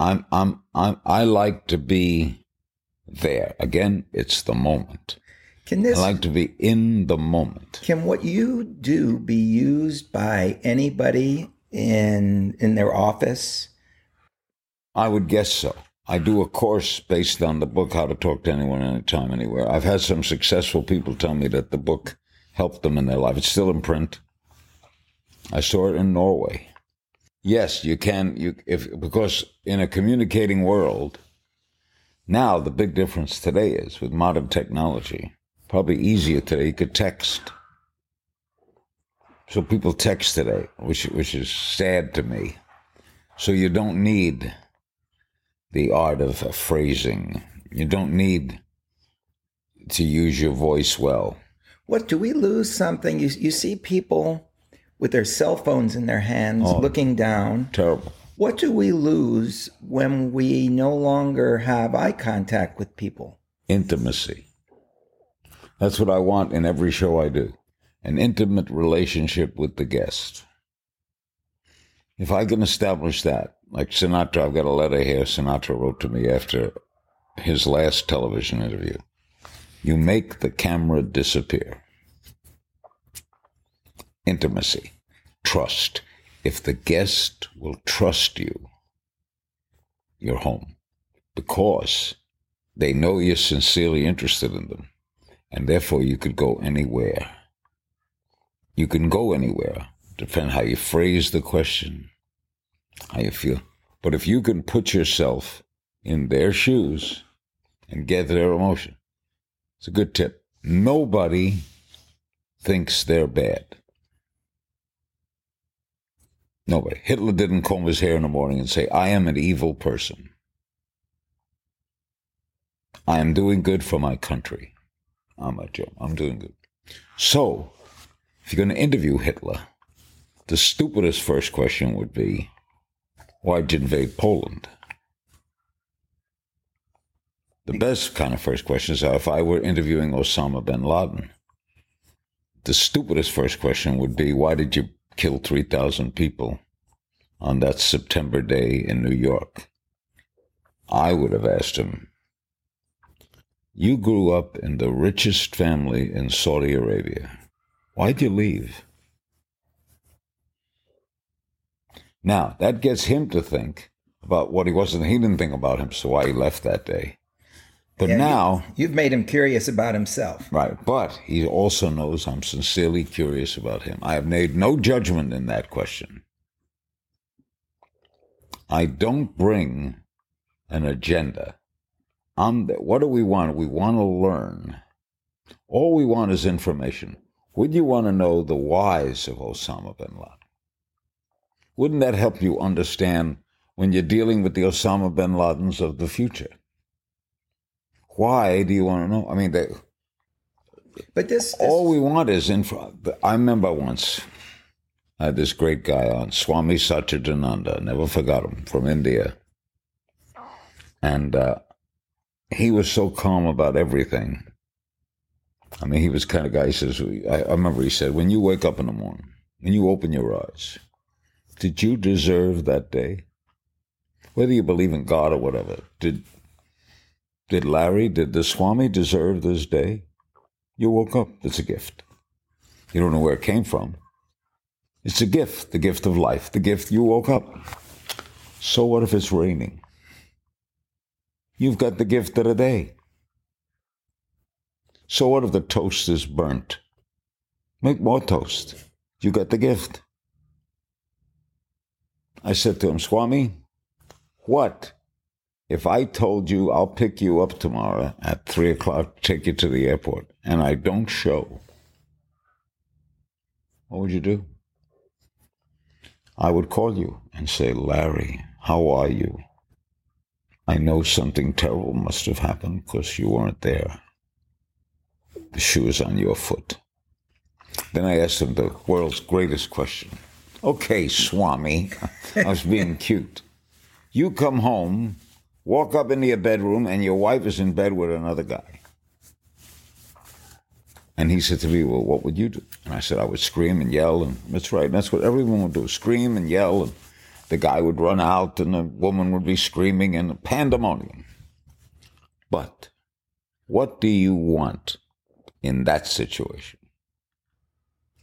I'm I'm I'm I like to be there. Again, it's the moment. Can this I like to be in the moment. can what you do be used by anybody in in their office? I would guess so. I do a course based on the book How to Talk to Anyone, Anytime, Anywhere. I've had some successful people tell me that the book helped them in their life. It's still in print. I saw it in Norway. Yes, you can. You if because in a communicating world, now the big difference today is with modern technology. Probably easier today. You could text. So people text today, which which is sad to me. So you don't need the art of phrasing. You don't need to use your voice well. What do we lose something? You you see people with their cell phones in their hands Oh. looking down. Terrible. What do we lose when we no longer have eye contact with people? Intimacy. That's what I want in every show I do. An intimate relationship with the guest. If I can establish that, like Sinatra, I've got a letter here Sinatra wrote to me after his last television interview. You make the camera disappear. Intimacy, trust. If the guest will trust you, you're home because they know you're sincerely interested in them, and therefore you could go anywhere. You can go anywhere, depend how you phrase the question, how you feel. But if you can put yourself in their shoes and get their emotion, it's a good tip. Nobody thinks they're bad. Nobody. Hitler didn't comb his hair in the morning and say, I am an evil person. I am doing good for my country. I'm a Joe. I'm doing good. So, if you're going to interview Hitler, the stupidest first question would be, why'd you invade Poland? The best kind of first questions are if I were interviewing Osama bin Laden. The stupidest first question would be, why did you kill 3,000 people on that September day in New York? I would have asked him, You grew up in the richest family in Saudi Arabia. Why'd you leave? Now, that gets him to think about what he wasn't, he didn't think about him, so why he left that day. But Yeah, you- now, You've made him curious about himself. Right, but he also knows I'm sincerely curious about him. I have made no judgment in that question. I don't bring an agenda. I'm what do we want? We want to learn. All we want is information. Would you want to know the whys of Osama bin Laden? Wouldn't that help you understand when you're dealing with the Osama bin Ladens of the future? Why do you want to know? I mean, they, But this, this all we want is info. I remember once I had this great guy on, Swami Satchidananda, never forgot him, from India. And uh, he was so calm about everything. I mean, he was the kind of guy, he says, I, I remember he said, when you wake up in the morning, when you open your eyes, did you deserve that day? Whether you believe in God or whatever, did did Larry, did the Swami deserve this day? You woke up. It's a gift. You don't know where it came from. It's a gift, the gift of life, the gift you woke up. So what if it's raining? You've got the gift of the day. So what if the toast is burnt? Make more toast. You got the gift. I said to him, Swami, what if I told you I'll pick you up tomorrow at three o'clock, take you to the airport, and I don't show? What would you do? I would call you and say, Larry, how are you? I know something terrible must have happened because you weren't there. The shoe is on your foot. Then I asked him the world's greatest question. Okay, Swami, I was being cute. You come home, walk up into your bedroom, and your wife is in bed with another guy. And he said to me, Well, what would you do? And I said, I would scream and yell. And that's right. That's what everyone would do scream and yell. And the guy would run out, and the woman would be screaming, and pandemonium. But What do you want in that situation?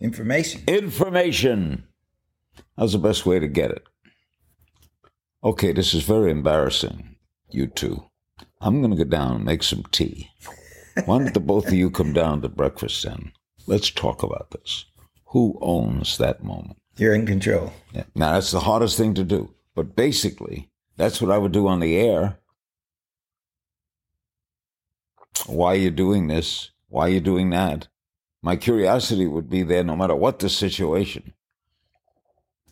Information. Information. How's the best way to get it? Okay, this is very embarrassing, you two. I'm going to go down and make some tea. Why don't the both of you come down to breakfast then? Let's talk about this. Who owns that moment? You're in control. Yeah. Now, that's the hardest thing to do. But basically, that's what I would do on the air. Why are you doing this? Why are you doing that? My curiosity would be there no matter what the situation.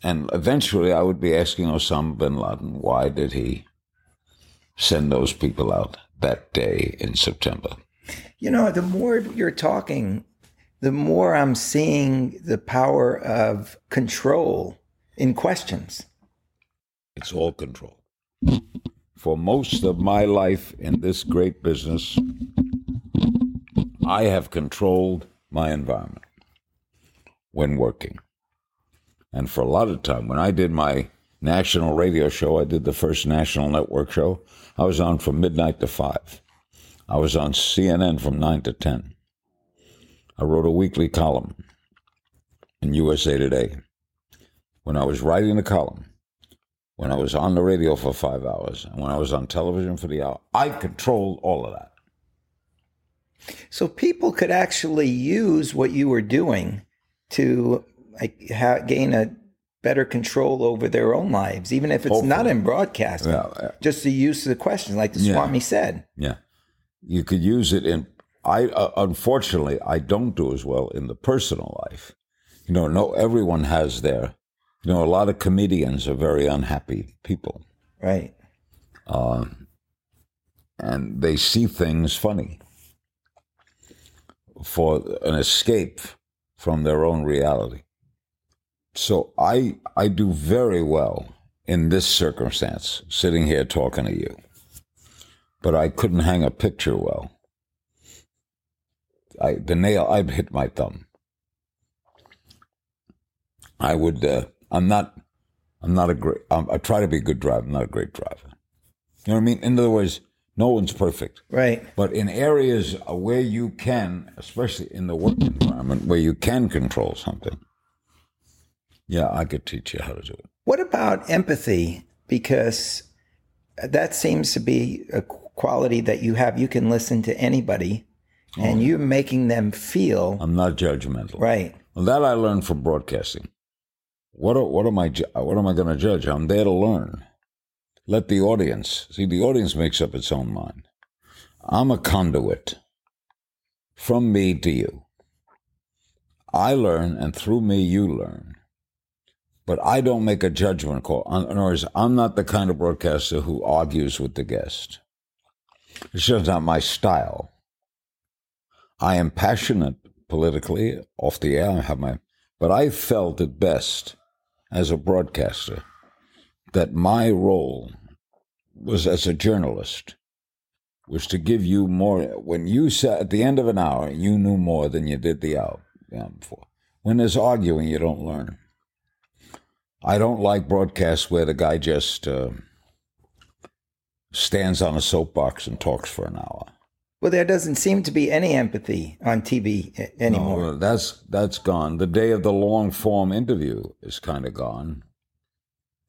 And eventually I would be asking Osama bin Laden, why did he send those people out that day in September? You know, the more you're talking, the more I'm seeing the power of control in questions. It's all control. For most of my life in this great business, I have controlled my environment when working. And for a lot of time, when I did my national radio show, I did the first national network show, I was on from midnight to five. I was on CNN from 9 to 10. I wrote a weekly column in USA Today. When I was writing the column, when I was on the radio for five hours, and when I was on television for the hour, I controlled all of that. So people could actually use what you were doing to like ha- gain a better control over their own lives, even if it's not in broadcasting. Yeah, yeah. Just the use of the questions, like the Yeah. Swami said. Yeah, you could use it in. I uh, unfortunately I don't do as well in the personal life. You know, no, everyone has their. You know, a lot of comedians are very unhappy people, Right. um, and they see things funny for an escape from their own reality. So I I do very well in this circumstance, sitting here talking to you. But I couldn't hang a picture well. I the nail I'd hit my thumb. I would. Uh, I'm not. I'm not a great. Um, I try to be a good driver. I'm not a great driver. You know what I mean? In other words, no one's perfect. Right. But in areas where you can, especially in the work environment, where you can control something, yeah, I could teach you how to do it. What about empathy? Because that seems to be a quality that you have. You can listen to anybody and oh. you're making them feel I'm not judgmental. right. Well, that I learned from broadcasting. What are, what am I what am I going to judge? I'm there to learn. Let the audience see. The audience makes up its own mind. I'm a conduit from me to you. I learn, and through me you learn. But I don't make a judgment call. In other words, I'm not the kind of broadcaster who argues with the guest. It's just not my style. I am passionate politically off the air. I have my, but I felt it best as a broadcaster that my role was as a journalist was to give you more. When you sat at the end of an hour, you knew more than you did the hour before. When there's arguing, you don't learn. I don't like broadcasts where the guy just uh, stands on a soapbox and talks for an hour. Well, there doesn't seem to be any empathy on TV anymore. No, that's that's gone. The day of the long form interview is kind of gone.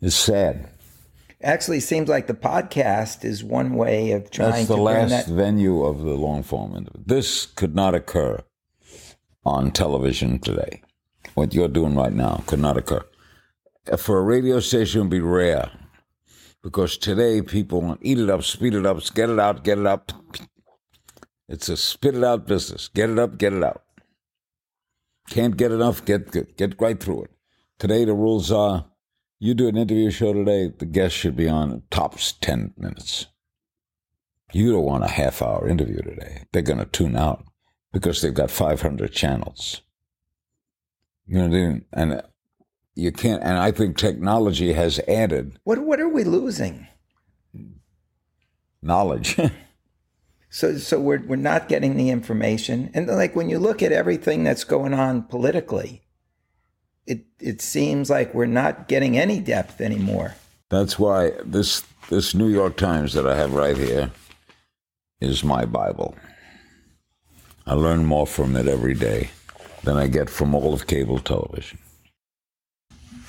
It's sad. Actually, it seems like the podcast is one way of trying That's the bring last that. venue of the long form interview. This could not occur on television today. What you're doing right now could not occur. For a radio station, would be rare because today people want eat it up, speed it up, get it out, get it up. It's a spit it out business. Get it up, get it out. Can't get enough, get get, get right through it. Today the rules are you do an interview show today, the guest should be on tops ten minutes. You don't want a half hour interview today. They're gonna tune out because they've got five hundred channels. You know? And you can't and I think technology has added What what are we losing? knowledge. So so we're we're not getting the information, and like when you look at everything that's going on politically, it it seems like we're not getting any depth anymore. That's why this this New York Times that I have right here is my Bible. I learn more from it every day than I get from all of cable television.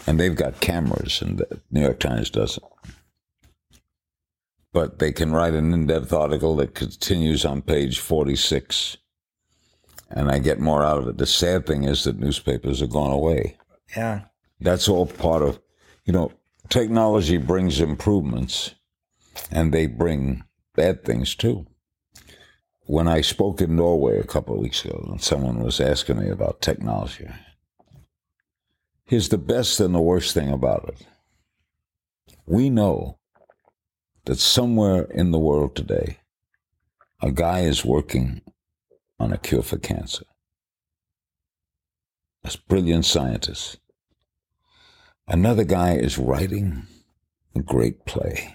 And they've got cameras, and the New York Times doesn't. But they can write an in depth article that continues on page 46, and I get more out of it. The sad thing is that newspapers have gone away. Yeah. That's all part of, you know, technology brings improvements, and they bring bad things too. When I spoke in Norway a couple of weeks ago, and someone was asking me about technology, here's the best and the worst thing about it. We know that somewhere in the world today, a guy is working on a cure for cancer. A brilliant scientist. Another guy is writing a great play.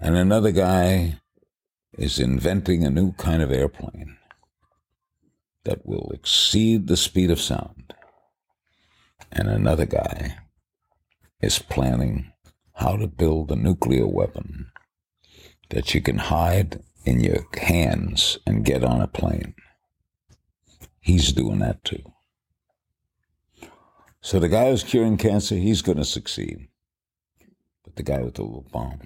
And another guy is inventing a new kind of airplane that will exceed the speed of sound. And another guy is planning how to build a nuclear weapon that you can hide in your hands and get on a plane. He's doing that too. So the guy who's curing cancer, he's going to succeed. But the guy with the little bomb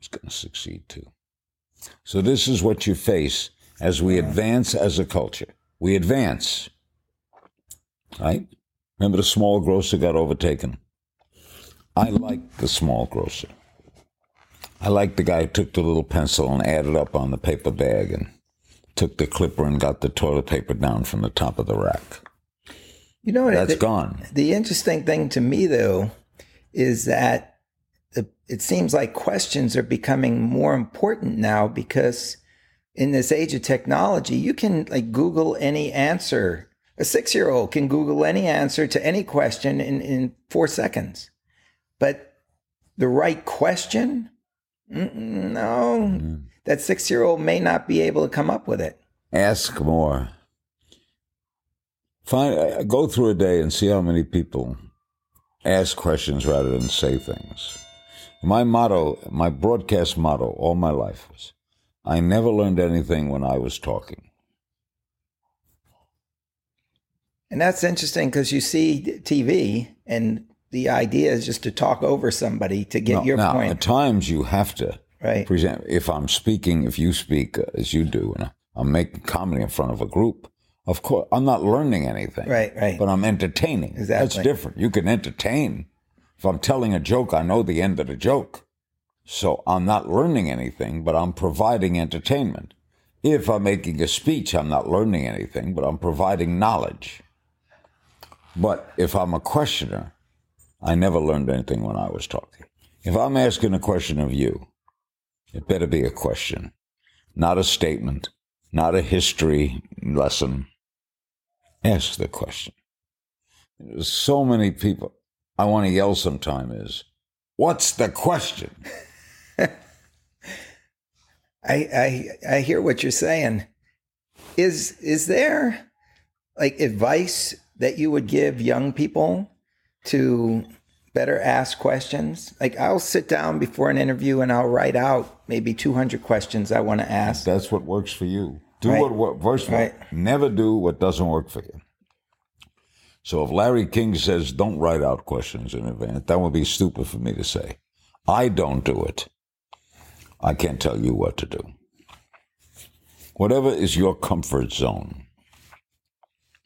is going to succeed too. So this is what you face as we advance as a culture. We advance. Right? Remember the small grocer got overtaken? I like the small grocer. I like the guy who took the little pencil and added up on the paper bag and took the clipper and got the toilet paper down from the top of the rack. You know what? That's the, gone. The interesting thing to me, though, is that the, it seems like questions are becoming more important now because in this age of technology, you can like Google any answer. A six year old can Google any answer to any question in, in four seconds. But the right question, no, Mm. that six year old may not be able to come up with it. Ask more. Find, uh, go through a day and see how many people ask questions rather than say things. My motto, my broadcast motto all my life was I never learned anything when I was talking. And that's interesting because you see TV and the idea is just to talk over somebody to get No, your now, point. At times you have to Right. present. If I'm speaking, if you speak uh, as you do, and I'm making comedy in front of a group, of course, I'm not learning anything. Right, right. But I'm entertaining. That's different. You can entertain. If I'm telling a joke, I know the end of the joke. So I'm not learning anything, but I'm providing entertainment. If I'm making a speech, I'm not learning anything, but I'm providing knowledge. But if I'm a questioner, I never learned anything when I was talking. If I'm asking a question of you, it better be a question, not a statement, not a history lesson. Ask the question. There's so many people. I want to yell sometime is, what's the question? I, I I hear what you're saying. Is is there like advice that you would give young people to better ask questions? Like I'll sit down before an interview and I'll write out maybe 200 questions I want to ask. That's what works for you. Do Right. what works. First of all, Right. never do what doesn't work for you. So if Larry King says don't write out questions in advance, that would be stupid for me to say. I don't do it. I can't tell you what to do. Whatever is your comfort zone.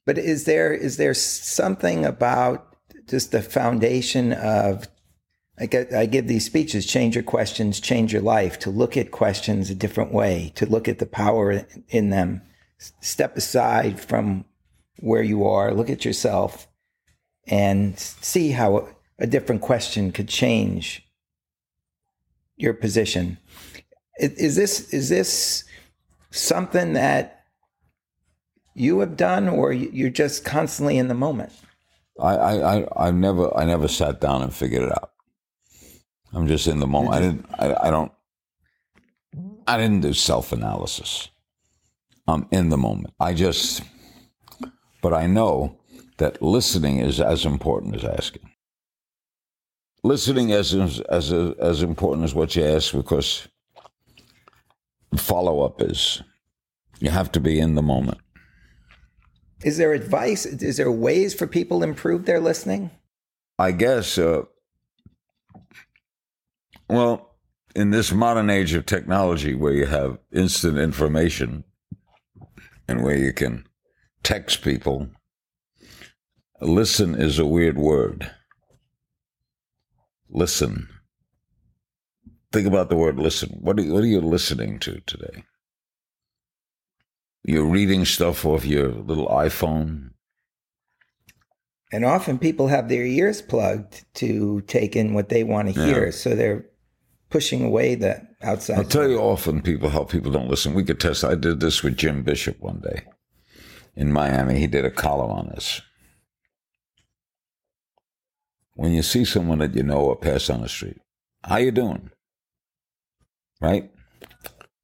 But is there is there something about just the foundation of I get I give these speeches, change your questions, change your life, to look at questions a different way, to look at the power in them, step aside from where you are, look at yourself, and see how a different question could change your position. Is this is this something that you have done, or you- you're just constantly in the moment? I, I, I, I never, I never sat down and figured it out. I'm just in the moment. I didn't, I, I don't, I didn't do self analysis. I'm in the moment. I just, but I know that listening is as important as asking. Listening as as as, as important as what you ask because follow up is You have to be in the moment. Is there advice? Is there ways for people to improve their listening? I guess, uh, well, in this modern age of technology where you have instant information and where you can text people, listen is a weird word. Listen. Think about the word listen. What are, what are you listening to today? You're reading stuff off your little iPhone. And often people have their ears plugged to take in what they want to hear. Yeah. So they're pushing away the outside. I'll tell you often people how people don't listen. We could test. I did this with Jim Bishop one day in Miami. He did a column on this. When you see someone that you know or pass on the street, how you doing? Right?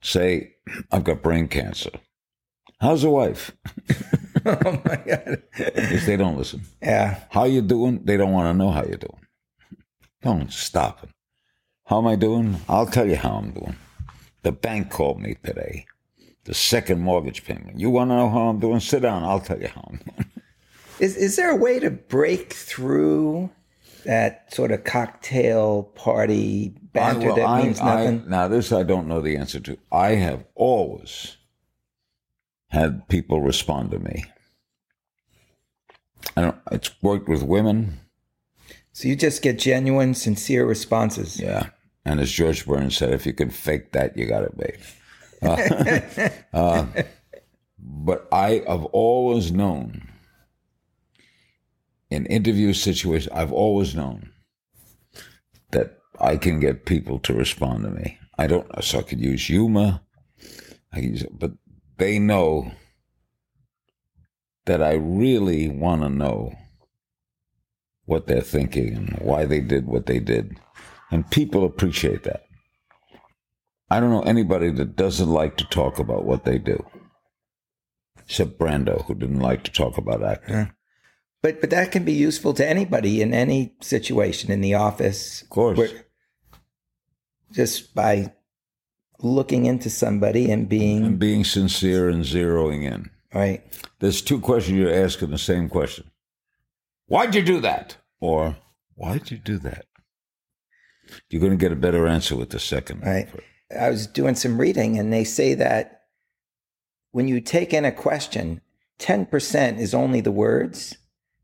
Say, I've got brain cancer. How's the wife? oh my God. If they don't listen. Yeah. How you doing? They don't want to know how you're doing. Don't stop it. How am I doing? I'll tell you how I'm doing. The bank called me today. The second mortgage payment. You want to know how I'm doing? Sit down. I'll tell you how I'm doing. Is is there a way to break through that sort of cocktail party banter well, that I- means I- nothing? now, this I don't know the answer to. I have always had people respond to me. I don't. It's worked with women. so you just get genuine, sincere responses. Yeah. And as George Burns said, if you can fake that, you got it made. Uh, uh, but I have always known in interview situations, I've always known that I can get people to respond to me. I don't, know so I could use humor, I can use, but they know that I really want to know what they're thinking and why they did what they did. And people appreciate that. I don't know anybody that doesn't like to talk about what they do. Except Brando, who didn't like to talk about acting. But but that can be useful to anybody in any situation in the office. Of course. just by looking into somebody and being And being sincere and zeroing in. right. There's two questions you're asking the same question. Why'd you do that? Or why'd you do that? You're going to get a better answer with the second. Right. I was doing some reading and they say that when you take in a question, 10% is only the words,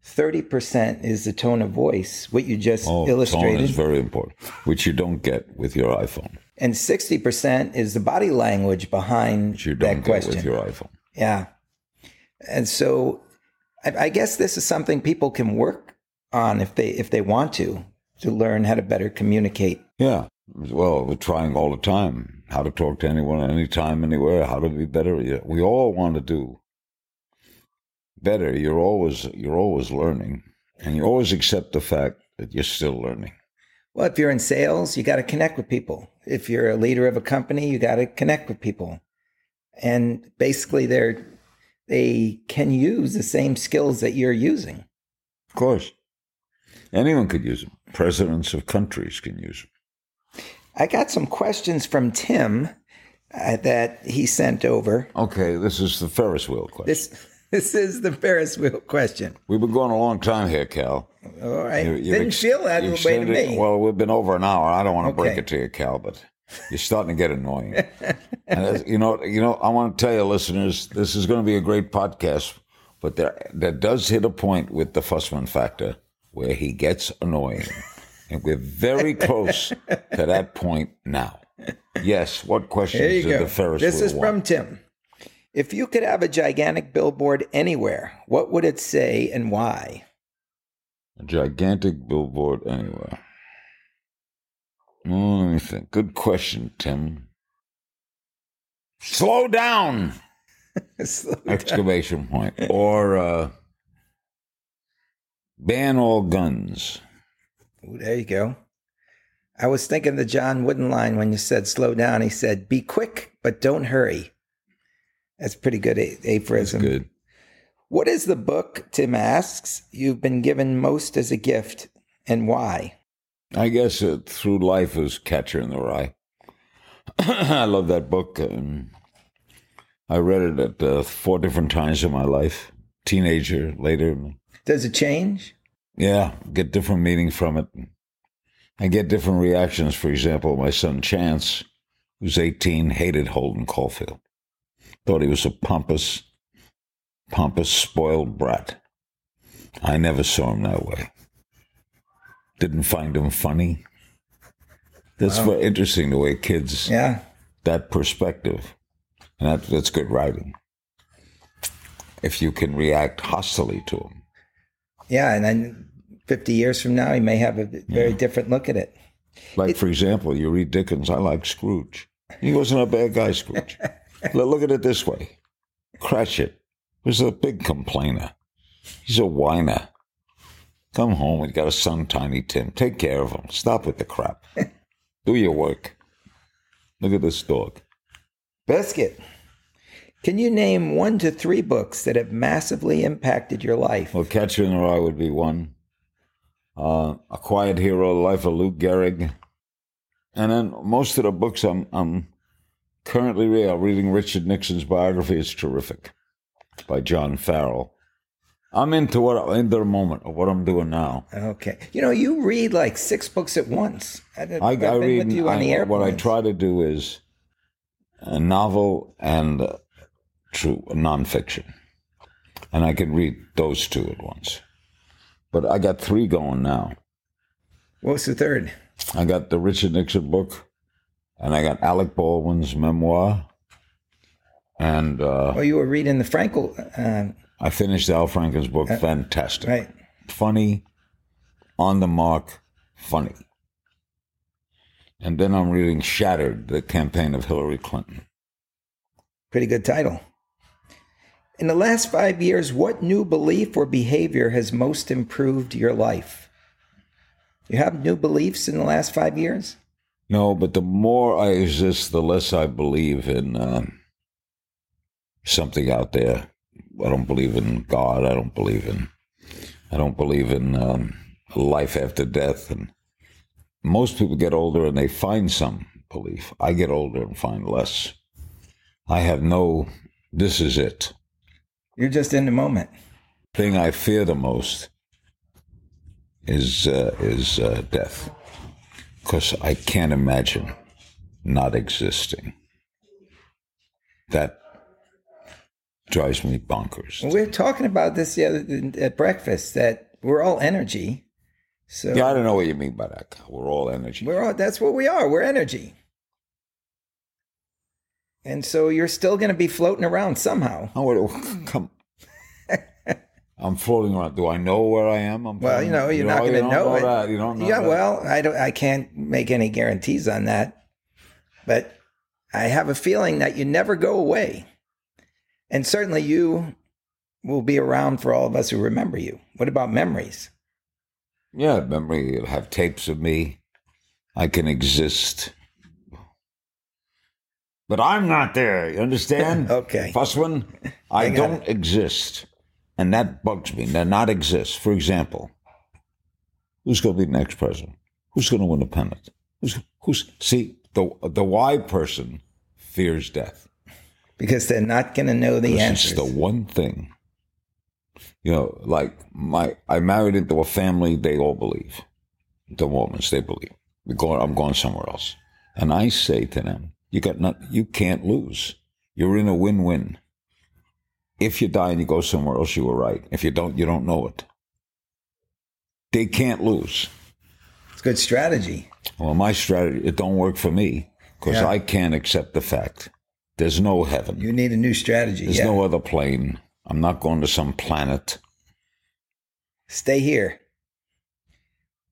30% is the tone of voice, what you just Oh, tone illustrated, is very important, which you don't get with your iPhone. And 60% is the body language behind you that get question. with your iPhone. Yeah. And so I, I guess this is something people can work on if they if they want to to learn how to better communicate. Yeah. Well, we're trying all the time how to talk to anyone, anytime, anywhere, how to be better. Yeah, We all want to do better. You're always you're always learning, and you always accept the fact that you're still learning. Well, if you're in sales, you got to connect with people. If you're a leader of a company, you got to connect with people. And basically they're they can use the same skills that you're using. Of course, anyone could use them. Presidents of countries can use them. I got some questions from Tim uh, that he sent over. Okay, this is the Ferris wheel question. This this is the Ferris wheel question. We've been going a long time here, Cal. All right. You- Didn't ex- feel that way to me. Well, we've been over an hour. I don't want to break it to you, Cal, but you're starting to get annoying. and as- you know, you know, I want to tell you, listeners, this is going to be a great podcast, but there there does hit a point with the Fussman factor where he gets annoying, and we're very close to that point now. Yes. What questions did go. the Ferris this is want? from Tim. If you could have a gigantic billboard anywhere, what would it say and why? A gigantic billboard anywhere. Oh, let me think. Good question, Tim. Slow down! Slow down. Exclamation point. Or uh, ban all guns. Ooh, there you go. I was thinking the John Wooden line when you said slow down. He said, "Be quick, but don't hurry." That's pretty good a- aphorism. Good. What is the book? Tim asks. You've been given most as a gift, and why? I guess uh, through life is Catcher in the Rye. I love that book. Um, I read it at uh, four different times in my life. Teenager, later. Does it change? Yeah, get different meaning from it. I get different reactions. For example, my son Chance, who's 18, hated Holden Caulfield. Thought he was a pompous, pompous, spoiled brat. I never saw him that way. Didn't find him funny. That's Wow. what interesting the way kids Yeah. that perspective, and that, that's good writing. If you can react hostily to him, Yeah. And then 50 years from now, he may have a very different look at it. like for example, you read Dickens. I like Scrooge. He wasn't a bad guy, Scrooge. Look look at it this way: Cratchit was a big complainer. He's a whiner. Come home. we've got a son, Tiny Tim. Take care of him. Stop with the crap. Do your work. Look at this dog. Biscuit. Can you name one to three books that have massively impacted your life? Well, Catcher in the Rye would be one. Uh, A Quiet Hero, Life of Lou Gehrig. And then most of the books I'm, I'm currently reading, I'm reading Richard Nixon's biography. It's terrific by John Farrell. I'm into what in the moment of what I'm doing now. Okay. You know, you read like six books at once. I, I, I read with you on I- the what I try to do is a novel and uh, true nonfiction, and I can read those two at once. But I got three going now. What's the third? I got the Richard Nixon book, and I got Alec Baldwin's memoir, and uh, Oh, you were reading the Franken. Uh, I finished Al Franken's book. Fantastic, right. funny, on the mark, funny. And then I'm reading Shattered, the campaign of Hillary Clinton. Pretty good title. In the last five years, what new belief or behavior has most improved your life? You have new beliefs in the last five years? No, but the more I exist, the less I believe in um, something out there. I don't believe in God. I don't believe in. I don't believe in um, life after death. And most people get older and they find some belief. I get older and find less. I have no. This is it. You're just in the moment. Thing I fear the most is uh, is uh, death, because I can't imagine not existing. That drives me bonkers. We were talking about this the other at breakfast that we're all energy. So Yeah, I don't know what you mean by that. We're all energy. we're all that's what we are. We're energy. And so you're still going to be floating around somehow. Oh, come. I'm floating around. Do I know where I am? I'm Well, you know, you're not going to don't know, it. that. You don't know yeah, that. well, I don't. I can't make any guarantees on that, but I have a feeling that you never go away, and certainly you will be around for all of us who remember you. What about memories? Yeah, memory. You'll have tapes of me. I can exist. But I'm not there. You understand? Okay. Fussman, I, I don't exist. And that bugs me. To not exist. For example, who's going to be the next president? Who's going to win the pennant? Who's, who's, see, the, the why person fears death. Because they're not going to know the Because answers. It's the one thing. You know, like my, I married into a family they all believe. The Mormons, they believe. We're going, I'm going somewhere else. And I say to them, you got not, you can't lose. You're in a win-win. If you die and you go somewhere else, you were right. If you don't, you don't know it. They can't lose. it's good strategy. Well, my strategy, it don't work for me because Yeah. I can't accept the fact. There's no heaven. You need a new strategy. There's yeah. no other plane. I'm not going to some planet. Stay here.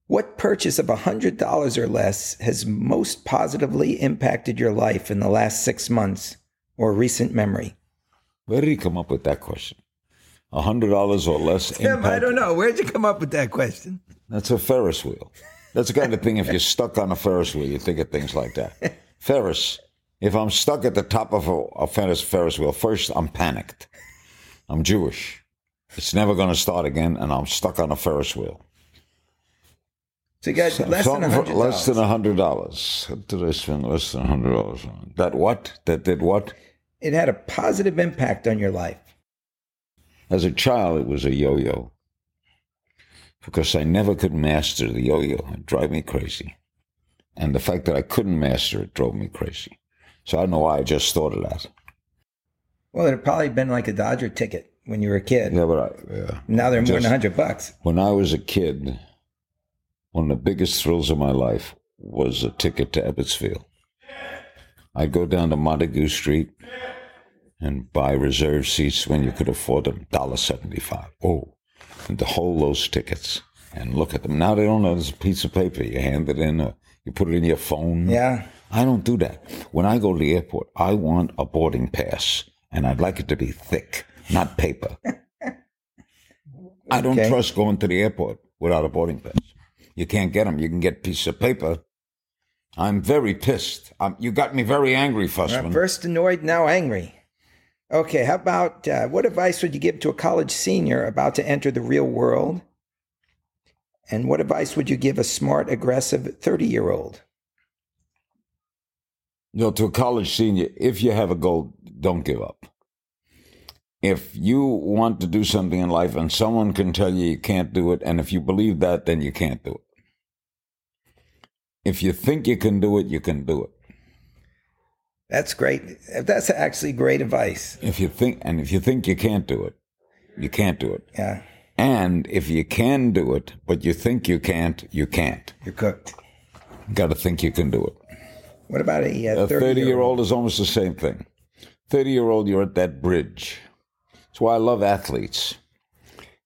What purchase of $100 or less has most positively impacted your life in the last six months or recent memory? Where did he come up with that question? A hundred dollars or less Tim, I don't know. Where'd you come up with that question? That's a Ferris wheel. That's the kind of thing. If you're stuck on a Ferris wheel, you think of things like that. Ferris. If I'm stuck at the top of a, a Ferris Ferris wheel, first I'm panicked. I'm Jewish. It's never going to start again, and I'm stuck on a Ferris wheel. So you got less than for $100. less than a hundred dollars. What did I spend less than a hundred dollars on? That what? That did what? it had a positive impact on your life? As a child, it was a yo-yo because I never could master the yo-yo. It drove me crazy. And the fact that I couldn't master it drove me crazy. So I don't know why I just thought of that. Well, it had probably been like a Dodger ticket when you were a kid. Yeah, but I, yeah. Now they're more Just- than 100 bucks. When I was a kid, one of the biggest thrills of my life was a ticket to Ebbets Field. I'd go down to Montague Street and buy reserved seats when you could afford them, $1.75. Oh, and to hold those tickets and look at them. Now they don't know there's a piece of paper. You hand it in, or you put it in your phone. Yeah. I don't do that. When I go to the airport, I want a boarding pass, and I'd like it to be thick, not paper. I don't trust going to the airport without a boarding pass. You can't get them. You can get a piece of paper. I'm very pissed. Um, you got me very angry, Fussman. First annoyed, now angry. Okay, how about uh, what advice would you give to a college senior about to enter the real world? And what advice would you give a smart, aggressive 30 year old? You know, to a college senior, if you have a goal, don't give up. If you want to do something in life and someone can tell you you can't do it, and if you believe that, then you can't do it. If you think you can do it, you can do it. That's great. That's actually great advice. If you think, and if you think you can't do it, you can't do it. Yeah, And if you can do it, but you think you can't, you can't. you're cooked. You got to think you can do it. What about a A 30 30 year old is almost the same thing. 30 year old, you're at that bridge. That's why I love athletes.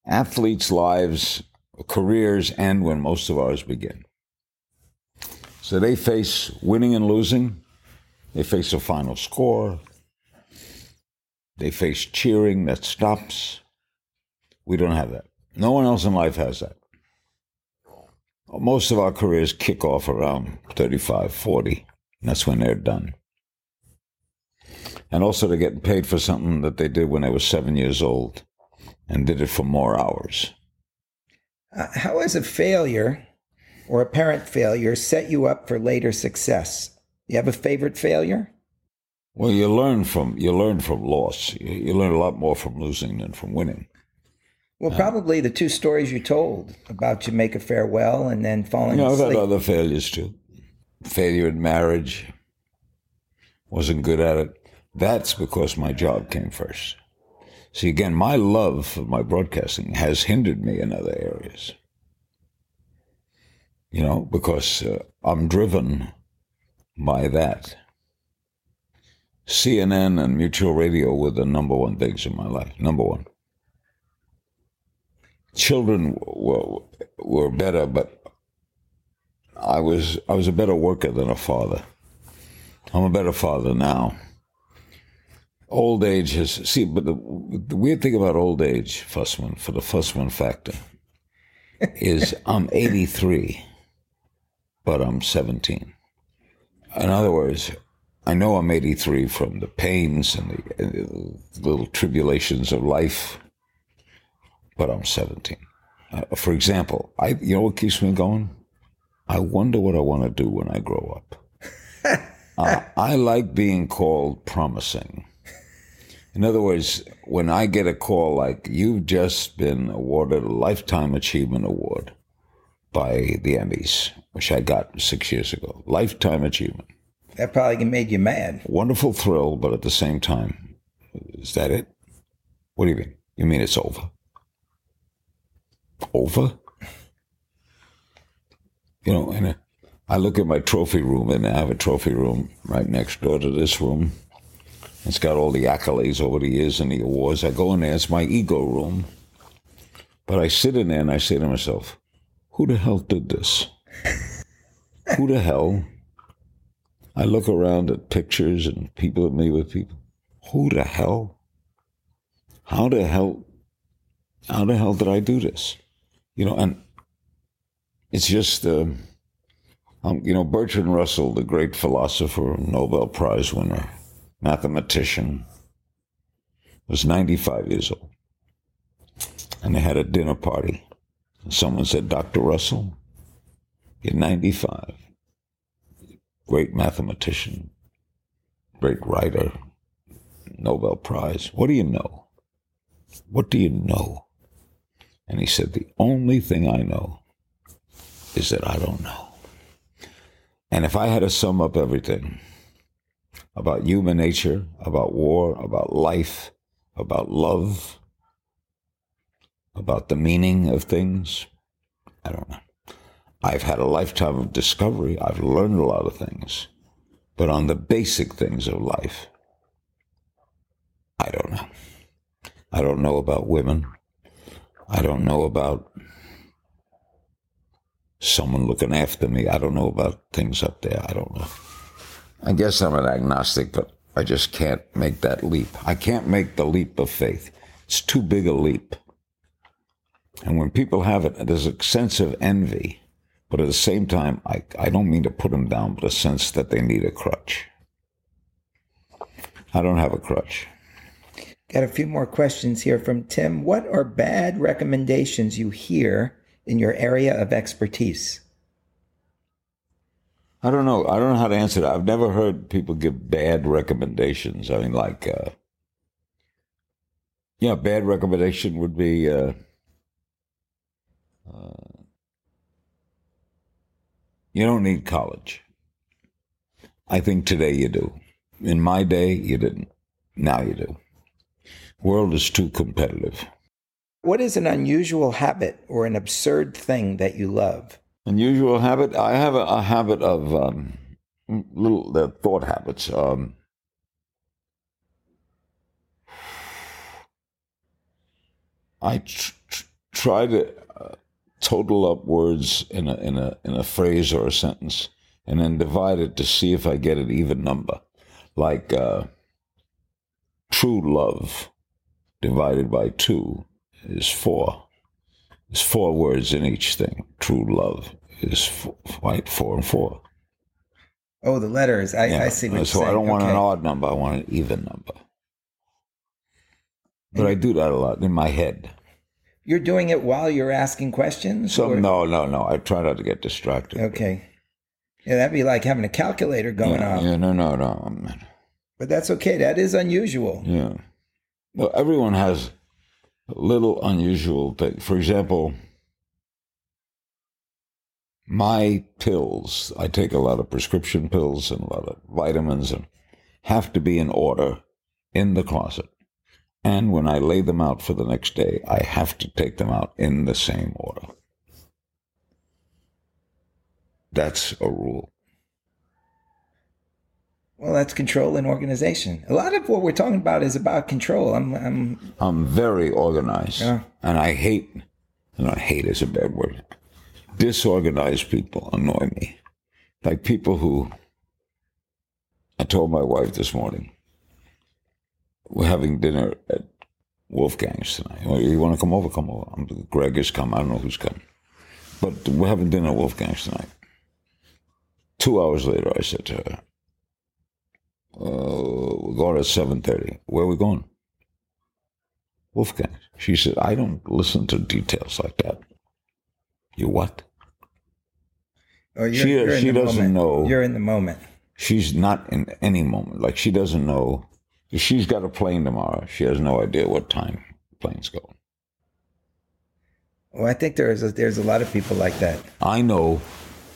Athletes' lives, careers end when most of ours begin. So they face winning and losing, they face a final score, they face cheering that stops. We don't have that. No one else in life has that. Most of our careers kick off around 35, 40. And that's when they're done. And also, they're getting paid for something that they did when they were seven years old and did it for more hours. Uh, how has a failure or apparent failure set you up for later success? You have a favorite failure? Well, you learn from you learn from loss. You, you learn a lot more from losing than from winning. Well, probably the two stories you told about Jamaica Farewell and then falling You know, I've had other failures too. Failure in marriage. Wasn't good at it. That's because my job came first. See, again, my love for my broadcasting has hindered me in other areas. You know, because uh, I'm driven by that. CNN and mutual radio were the number one things in my life. Number one. Children were, were better, but I was I was a better worker than a father. I'm a better father now. Old age has see, but the, the weird thing about old age, Fussman, for the Fussman factor, is I'm 83, but I'm 17. In other words, I know I'm 83 from the pains and the, and the little tribulations of life, but I'm 17. Uh, for example, I you know what keeps me going? I wonder what I want to do when I grow up. uh, I like being called promising. In other words, when I get a call like you've just been awarded a Lifetime Achievement Award by the Emmys, which I got six years ago, Lifetime Achievement. that probably made you mad. Wonderful thrill, but at the same time, is that it? What do you mean? You mean it's over? Over? You know, and I look at my trophy room, and I have a trophy room right next door to this room. It's got all the accolades over the years and the awards. I go in there, it's my ego room. But I sit in there and I say to myself, who the hell did this? who the hell? I look around at pictures and people at me with people. Who the hell? How the hell? How the hell did I do this? You know, and it's just, uh, um, you know, Bertrand Russell, the great philosopher, Nobel Prize winner, mathematician, was 95 years old. And they had a dinner party. Someone said, Dr. Russell, you're 95. Great mathematician, great writer, Nobel Prize. What do you know? What do you know? And he said, The only thing I know is that I don't know. And if I had to sum up everything about human nature, about war, about life, about love, about the meaning of things, I don't know. I've had a lifetime of discovery. I've learned a lot of things. But on the basic things of life, I don't know. I don't know about women. I don't know about someone looking after me. I don't know about things up there. I don't know. I guess I'm an agnostic, but I just can't make that leap. I can't make the leap of faith. It's too big a leap. And when people have it, there's a sense of envy. But at the same time, I, I don't mean to put them down, but a sense that they need a crutch. I don't have a crutch. Got a few more questions here from Tim. What are bad recommendations you hear in your area of expertise? I don't know. I don't know how to answer that. I've never heard people give bad recommendations. I mean, like, uh, yeah, bad recommendation would be uh, uh, you don't need college. I think today you do. In my day, you didn't. Now you do. World is too competitive. What is an unusual habit or an absurd thing that you love? Unusual habit? I have a, a habit of um, little the thought habits. Um, I tr- tr- try to uh, total up words in a in a in a phrase or a sentence, and then divide it to see if I get an even number. Like uh, true love divided by two is four. There's four words in each thing. True love is four, right, four and four. Oh, the letters. I, I see what you're so saying. I don't want Okay. an odd number. I want an even number. But I do that a lot in my head. You're doing it while you're asking questions? So or- no, no, no. I try not to get distracted. Okay. Yeah, that'd be like having a calculator going yeah, off. yeah, no, no, no. But that's okay. That is unusual. Yeah. Well, everyone has little unusual thing. For example, my pills, I take a lot of prescription pills and a lot of vitamins and have to be in order in the closet. And when I lay them out for the next day, I have to take them out in the same order. That's a rule. Well, that's control and organization. A lot of what we're talking about is about control. I'm, I'm I'm very organized, Yeah. and I hate. And I hate is a bad word. Disorganized people annoy me, like people who. I told my wife this morning. We're having dinner at Wolfgang's tonight. Well, you want to come over? Come over. I'm, Greg has come. I don't know who's coming, but we're having dinner at Wolfgang's tonight. Two hours later, I said to her, uh, "We're going at seven thirty. Where are we going?" Wolfgang. She said, I don't listen to details like that. You what? oh, you're, She- you're she doesn't moment. know. You're in the moment. She's not in any moment. Like she doesn't know. If she's got a plane tomorrow, she has no idea what time the plane's going. Well, I think there's a, there's a lot of people like that. I know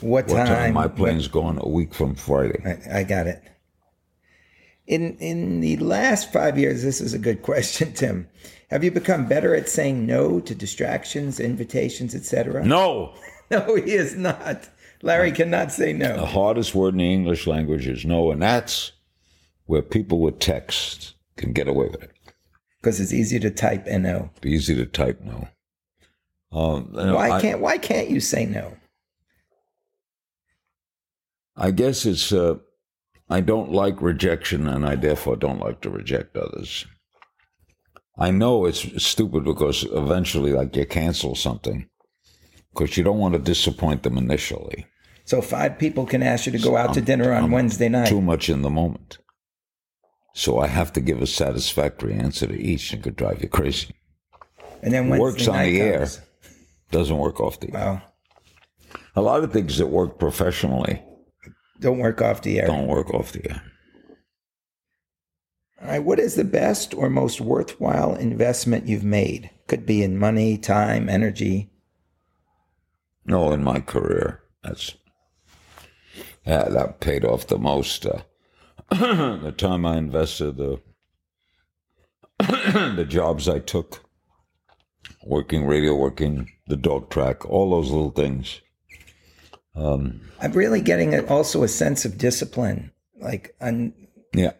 What, what time? time my what- plane's going a week from Friday. I, I got it. In in the last five years, this is a good question, Tim. Have you become better at saying no to distractions, invitations, etc.? No! no, he is not. Larry cannot say no. The hardest word in the English language is no, and that's where people with text can get away with it. because it's easy to type no. Easy to type no. Um, you know, Why I- can't Why can't you say no? I guess it's uh, I don't like rejection, and I therefore don't like to reject others. I know it's stupid because eventually, like, you cancel something because you don't want to disappoint them initially. So five people can ask you to go out to I'm- dinner on I'm Wednesday night. Too much in the moment. So I have to give a satisfactory answer to each and could drive you crazy. and then Wednesday works on night the air. Doesn't work off the air. Well, A lot of things that work professionally don't work off the air. don't work off the air. All right, what is the best or most worthwhile investment you've made? Could be in money, time, energy. No, in my career, that's yeah, that paid off the most. Uh, the time I invested, the the jobs I took, working radio, working the dog track, all those little things. Um, I'm really getting a, also a sense of discipline, like un, yeah,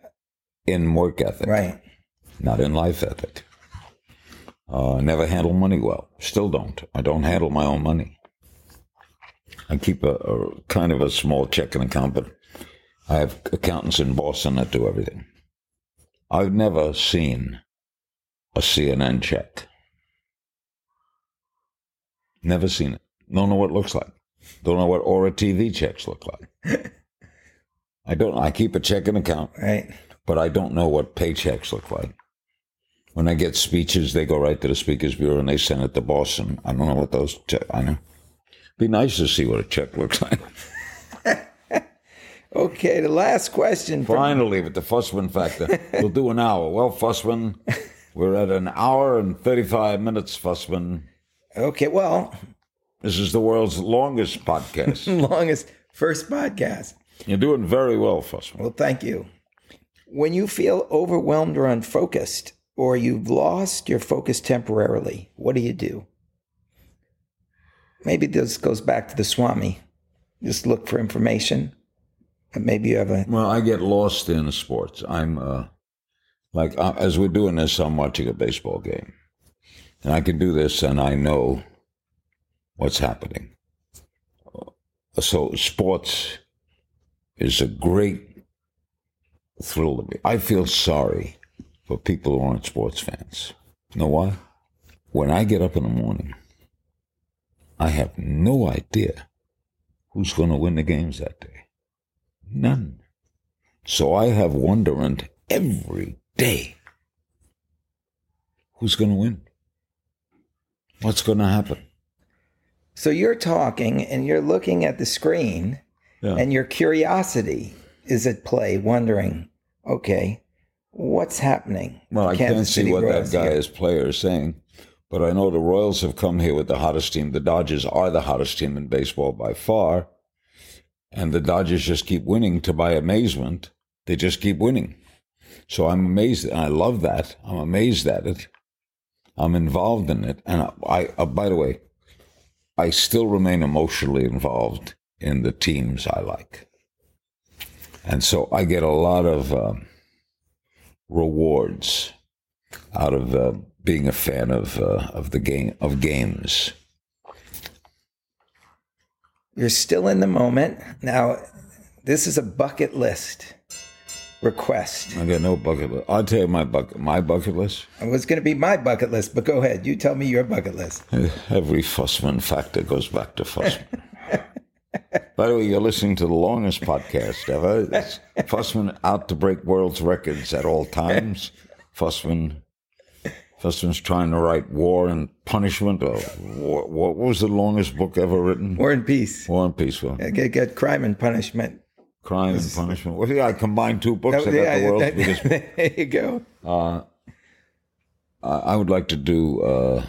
in work ethic, right? Not in life ethic. Uh, never handle money well. Still don't. I don't handle my own money. I keep a, a kind of a small checking account, but I have accountants in Boston that do everything. I've never seen a CNN check. Never seen it. Don't know what it looks like. Don't know what Ora TV checks look like. I don't. I keep a checking account, right? But I don't know what paychecks look like. When I get speeches, they go right to the speakers bureau and they send it to Boston. I don't know what those. Check, I know. Be nice to see what a check looks like. okay, the last question. From- Finally, with the Fussman factor, we'll do an hour. Well, Fussman, we're at an hour and thirty-five minutes, Fussman. Okay, well, this is the world's longest podcast. longest first podcast. You're doing very well, Fussman. Well, thank you. When you feel overwhelmed or unfocused, or you've lost your focus temporarily, what do you do? Maybe this goes back to the Swami. Just look for information. And maybe you have a. Well, I get lost in sports. I'm uh, like, uh, as we're doing this, I'm watching a baseball game. And I can do this and I know what's happening. Uh, so, sports is a great thrill to me. I feel sorry for people who aren't sports fans. You know why? When I get up in the morning, I have no idea who's going to win the games that day. None. So I have wonderment every day. Who's going to win? What's going to happen? So you're talking and you're looking at the screen, yeah. and your curiosity is at play, wondering, okay, what's happening? Well, I Kansas can't see City what Royals that guy here. is player is saying, but I know the Royals have come here with the hottest team. The Dodgers are the hottest team in baseball by far, and the Dodgers just keep winning to my amazement. They just keep winning. So I'm amazed. I love that. I'm amazed at it. I'm involved in it. And I, I uh, by the way, I still remain emotionally involved in the teams I like. And so I get a lot of um, rewards out of uh, being a fan of uh, of the game of games. You're still in the moment. Now, this is a bucket list request. I got no bucket list. I'll tell you my bucket my bucket list. It was going to be my bucket list, but go ahead. You tell me your bucket list. Every Fussman factor goes back to Fussman. By the way, you're listening to the longest podcast ever. It's Fussman out to break world's records at all times. Fussman, Fussman's trying to write War and Punishment. Or what, what was the longest book ever written? War and Peace. War and Peace. Well, get, get Crime and Punishment. Crime and Punishment. Well, yeah, I combined two books. I got the world's that, biggest. There you go. Uh, I would like to do uh,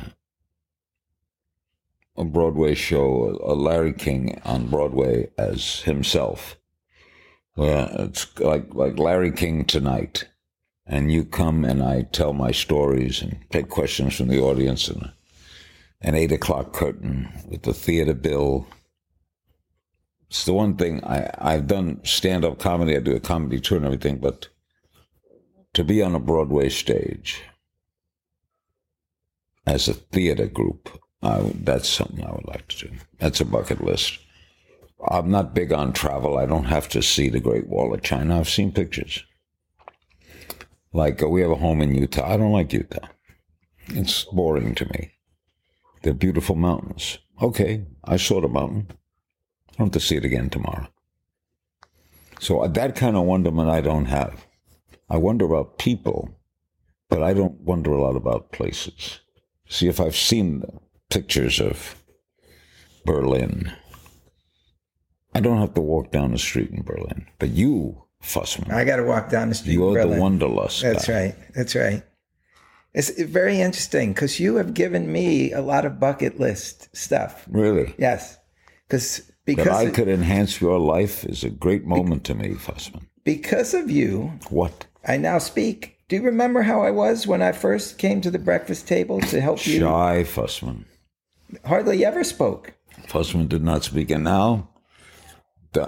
a Broadway show, a Larry King on Broadway as himself. Well, it's like like Larry King tonight, and you come and I tell my stories and take questions from the audience and an eight o'clock curtain with the theater bill it's the one thing I, I've done stand up comedy, I do a comedy tour and everything, but to be on a Broadway stage as a theater group, that's something I would like to do. That's a bucket list. I'm not big on travel. I don't have to see the Great Wall of China. I've seen pictures. Like uh, we have a home in Utah. I don't like Utah. It's boring to me. They're beautiful mountains. Okay, I saw the mountain. I want to see it again tomorrow. So uh, that kind of wonderment I don't have. I wonder about people, but I don't wonder a lot about places. See, if I've seen pictures of Berlin, I don't have to walk down the street in Berlin. But you Fussman. I got to walk down the street. You're the wanderlust. That's guy. right. That's right. It's very interesting because you have given me a lot of bucket list stuff. Really? Yes, because That because I could enhance your life is a great moment to me, Fussman. because of you, What? I now speak. Do you remember how I was when I first came to the breakfast table to help you? Shy Fussman. Hardly ever spoke. Fussman did not speak. And now,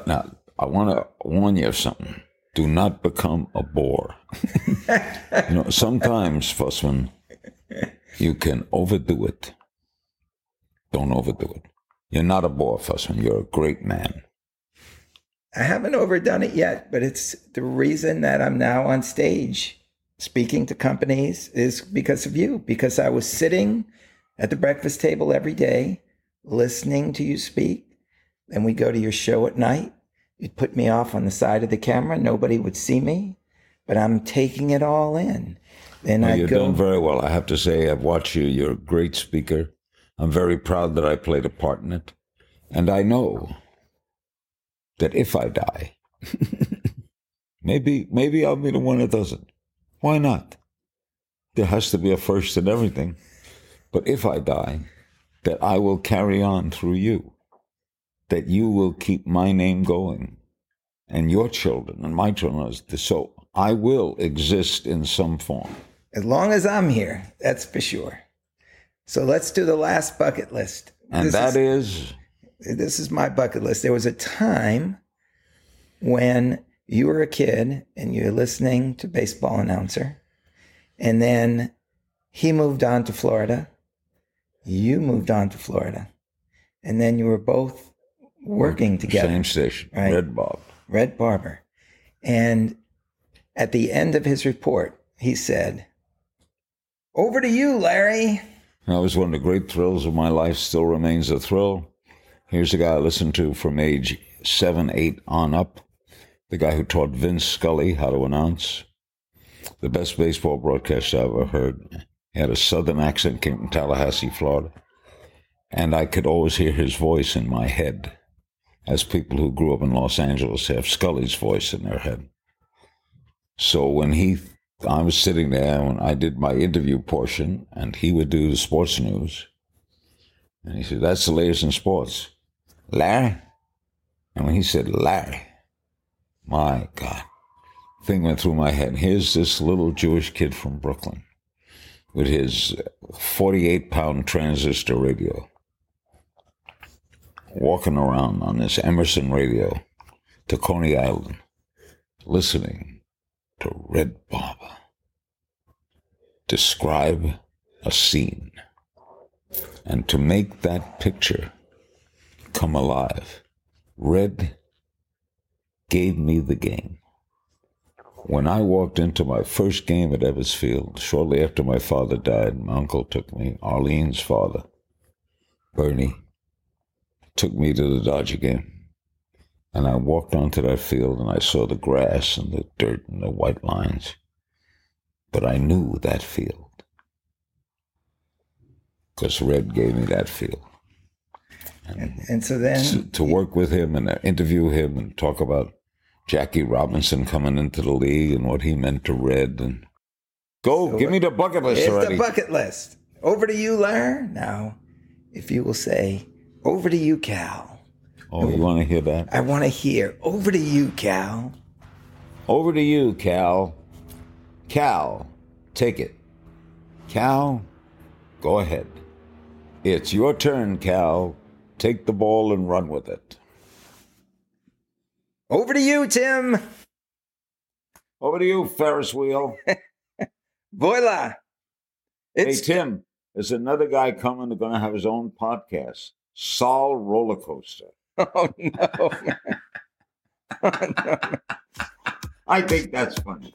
now I want to warn you of something. Do not become a bore. you know, sometimes, Fussman, you can overdo it. Don't overdo it. You're not a bore, Fussman. You're a great man. I haven't overdone it yet, but it's the reason that I'm now on stage speaking to companies is because of you, because I was sitting at the breakfast table every day listening to you speak. Then we go to your show at night. You'd put me off on the side of the camera. Nobody would see me, but I'm taking it all in. Then Well, I you've go. done very well. I have to say, I've watched you. You're a great speaker. I'm very proud that I played a part in it. And I know that if I die, maybe maybe I'll be the one that doesn't. Why not? There has to be a first in everything. But if I die, that I will carry on through you. That you will keep my name going and your children and my children. So I will exist in some form. as long as I'm here, that's for sure. So let's do the last bucket list. And This that is- is this is my bucket list. There was a time when you were a kid and you were listening to baseball announcer, and then he moved on to Florida. You moved on to Florida, and then you were both working together. Same station, Right. Red Bob. Red Barber. And at the end of his report, he said, Over to you, Larry. That was one of the great thrills of my life, still remains a thrill. Here's a guy I listened to from age seven, eight on up. The guy who taught Vin Scully how to announce. The best baseball broadcast I ever heard. He had a southern accent, came from Tallahassee, Florida. And I could always hear his voice in my head, as people who grew up in Los Angeles have Scully's voice in their head. So when he, I was sitting there when I did my interview portion, and he would do the sports news. And he said, That's the latest in sports. Larry? And when he said Larry, my God, thing went through my head. Here's this little Jewish kid from Brooklyn with his 48 pound transistor radio, walking around on this Emerson radio to Coney Island, listening to Red Barber describe a scene. And to make that picture come alive, Red gave me the game. When I walked into my first game at Ebbets Field, shortly after my father died, my uncle took me, Arlene's father, Bernie, took me to the Dodger game. And I walked onto that field and I saw the grass and the dirt and the white lines. But I knew that field. Because Red gave me that field. And, and so then To, to work with him and interview him and talk about Jackie Robinson coming into the league and what he meant to Red. And go, give me the bucket list It's already. the bucket list. Over to you, Larry. Now, if you will say, over to you, Cal. Oh, you want to hear that? I want to hear, over to you, Cal. Over to you, Cal. Cal, take it. Cal, go ahead. It's your turn, Cal. Take the ball and run with it. Over to you, Tim. Over to you, Ferris wheel. Voila. hey, Tim, there's another guy coming going to have his own podcast, Sol Roller Coaster. Oh, no. Oh, I think that's funny.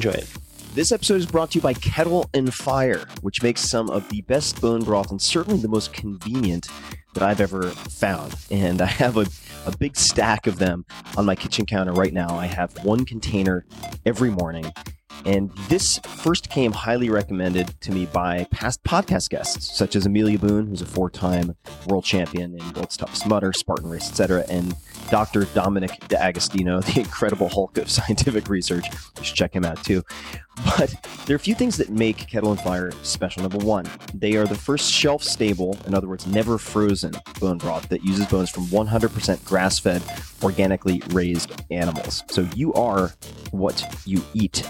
it. This episode is brought to you by Kettle and Fire, which makes some of the best bone broth and certainly the most convenient that I've ever found. And I have a, a big stack of them on my kitchen counter right now. I have one container every morning. And this first came highly recommended to me by past podcast guests, such as Amelia Boone, who's a four time world champion in World's Toughest Mudder, Spartan Race, etc., and Dr. Dominic D'Agostino, the incredible Hulk of scientific research. You should check him out too. But there are a few things that make Kettle and Fire special. Number one, they are the first shelf stable, in other words, never frozen bone broth that uses bones from 100% grass fed, organically raised animals. So you are what you eat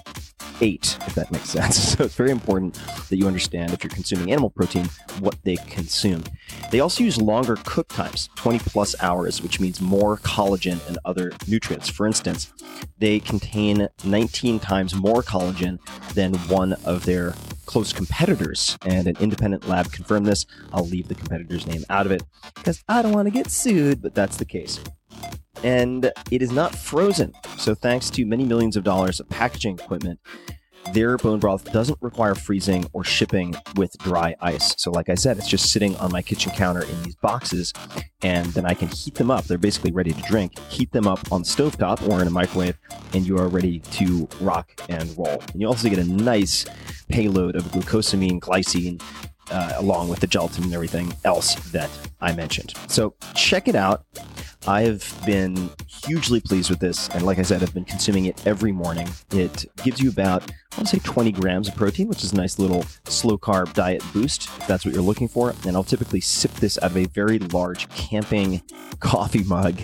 ate, if that makes sense. So it's very important that you understand if you're consuming animal protein, what they consume. They also use longer cook times, 20 plus hours, which means more collagen and other nutrients. For instance, they contain 19 times more collagen than one of their close competitors, and an independent lab confirmed this. I'll leave the competitor's name out of it because I don't want to get sued, but that's the case and it is not frozen. So, thanks to many millions of dollars of packaging equipment, their bone broth doesn't require freezing or shipping with dry ice. So, like I said, it's just sitting on my kitchen counter in these boxes, and then I can heat them up. They're basically ready to drink. Heat them up on the stovetop or in a microwave, and you are ready to rock and roll. And you also get a nice payload of glucosamine, glycine, uh, along with the gelatin and everything else that I mentioned. So check it out. I've been hugely pleased with this. And like I said, I've been consuming it every morning. It gives you about, I want to say 20 grams of protein, which is a nice little slow carb diet boost, if that's what you're looking for. And I'll typically sip this out of a very large camping coffee mug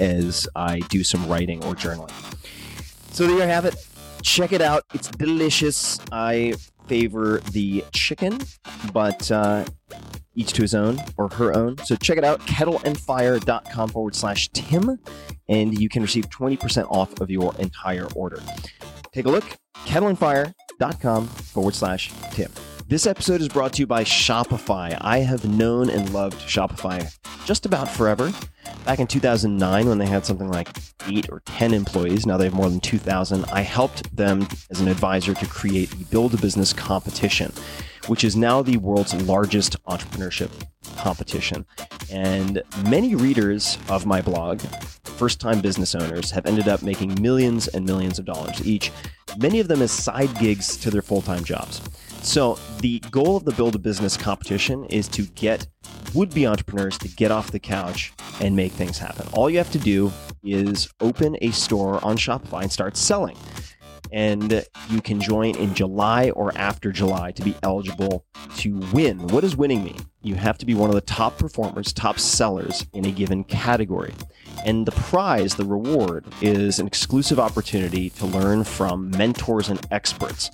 as I do some writing or journaling. So there you have it. Check it out. It's delicious. I favor the chicken, but uh, each to his own or her own. So check it out, kettleandfire.com forward slash Tim, and you can receive 20% off of your entire order. Take a look, kettleandfire.com forward slash Tim. This episode is brought to you by Shopify. I have known and loved Shopify just about forever. Back in 2009, when they had something like eight or 10 employees, now they have more than 2,000, I helped them as an advisor to create the Build a Business competition, which is now the world's largest entrepreneurship competition. And many readers of my blog, first time business owners, have ended up making millions and millions of dollars each, many of them as side gigs to their full time jobs. So, the goal of the Build a Business competition is to get would be entrepreneurs to get off the couch and make things happen. All you have to do is open a store on Shopify and start selling. And you can join in July or after July to be eligible to win. What does winning mean? You have to be one of the top performers, top sellers in a given category. And the prize, the reward, is an exclusive opportunity to learn from mentors and experts.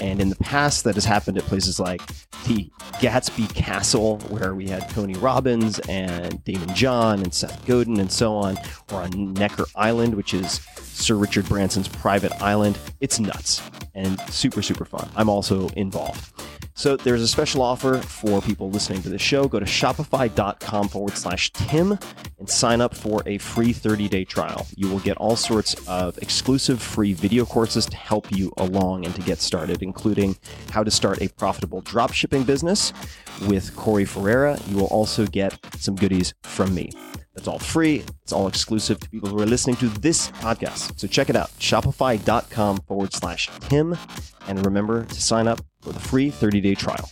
And in the past, that has happened at places like the Gatsby Castle, where we had Tony Robbins and Daymond John and Seth Godin and so on, or on Necker Island, which is Sir Richard Branson's private island. It's nuts and super, super fun. I'm also involved. So there's a special offer for people listening to the show. Go to shopify.com forward slash Tim and sign up for a free 30 day trial. You will get all sorts of exclusive free video courses to help you along and to get started, including how to start a profitable dropshipping business with Corey Ferreira. You will also get some goodies from me. That's all free. It's all exclusive to people who are listening to this podcast. So check it out. Shopify.com forward slash Tim. And remember to sign up for the free 30 day trial.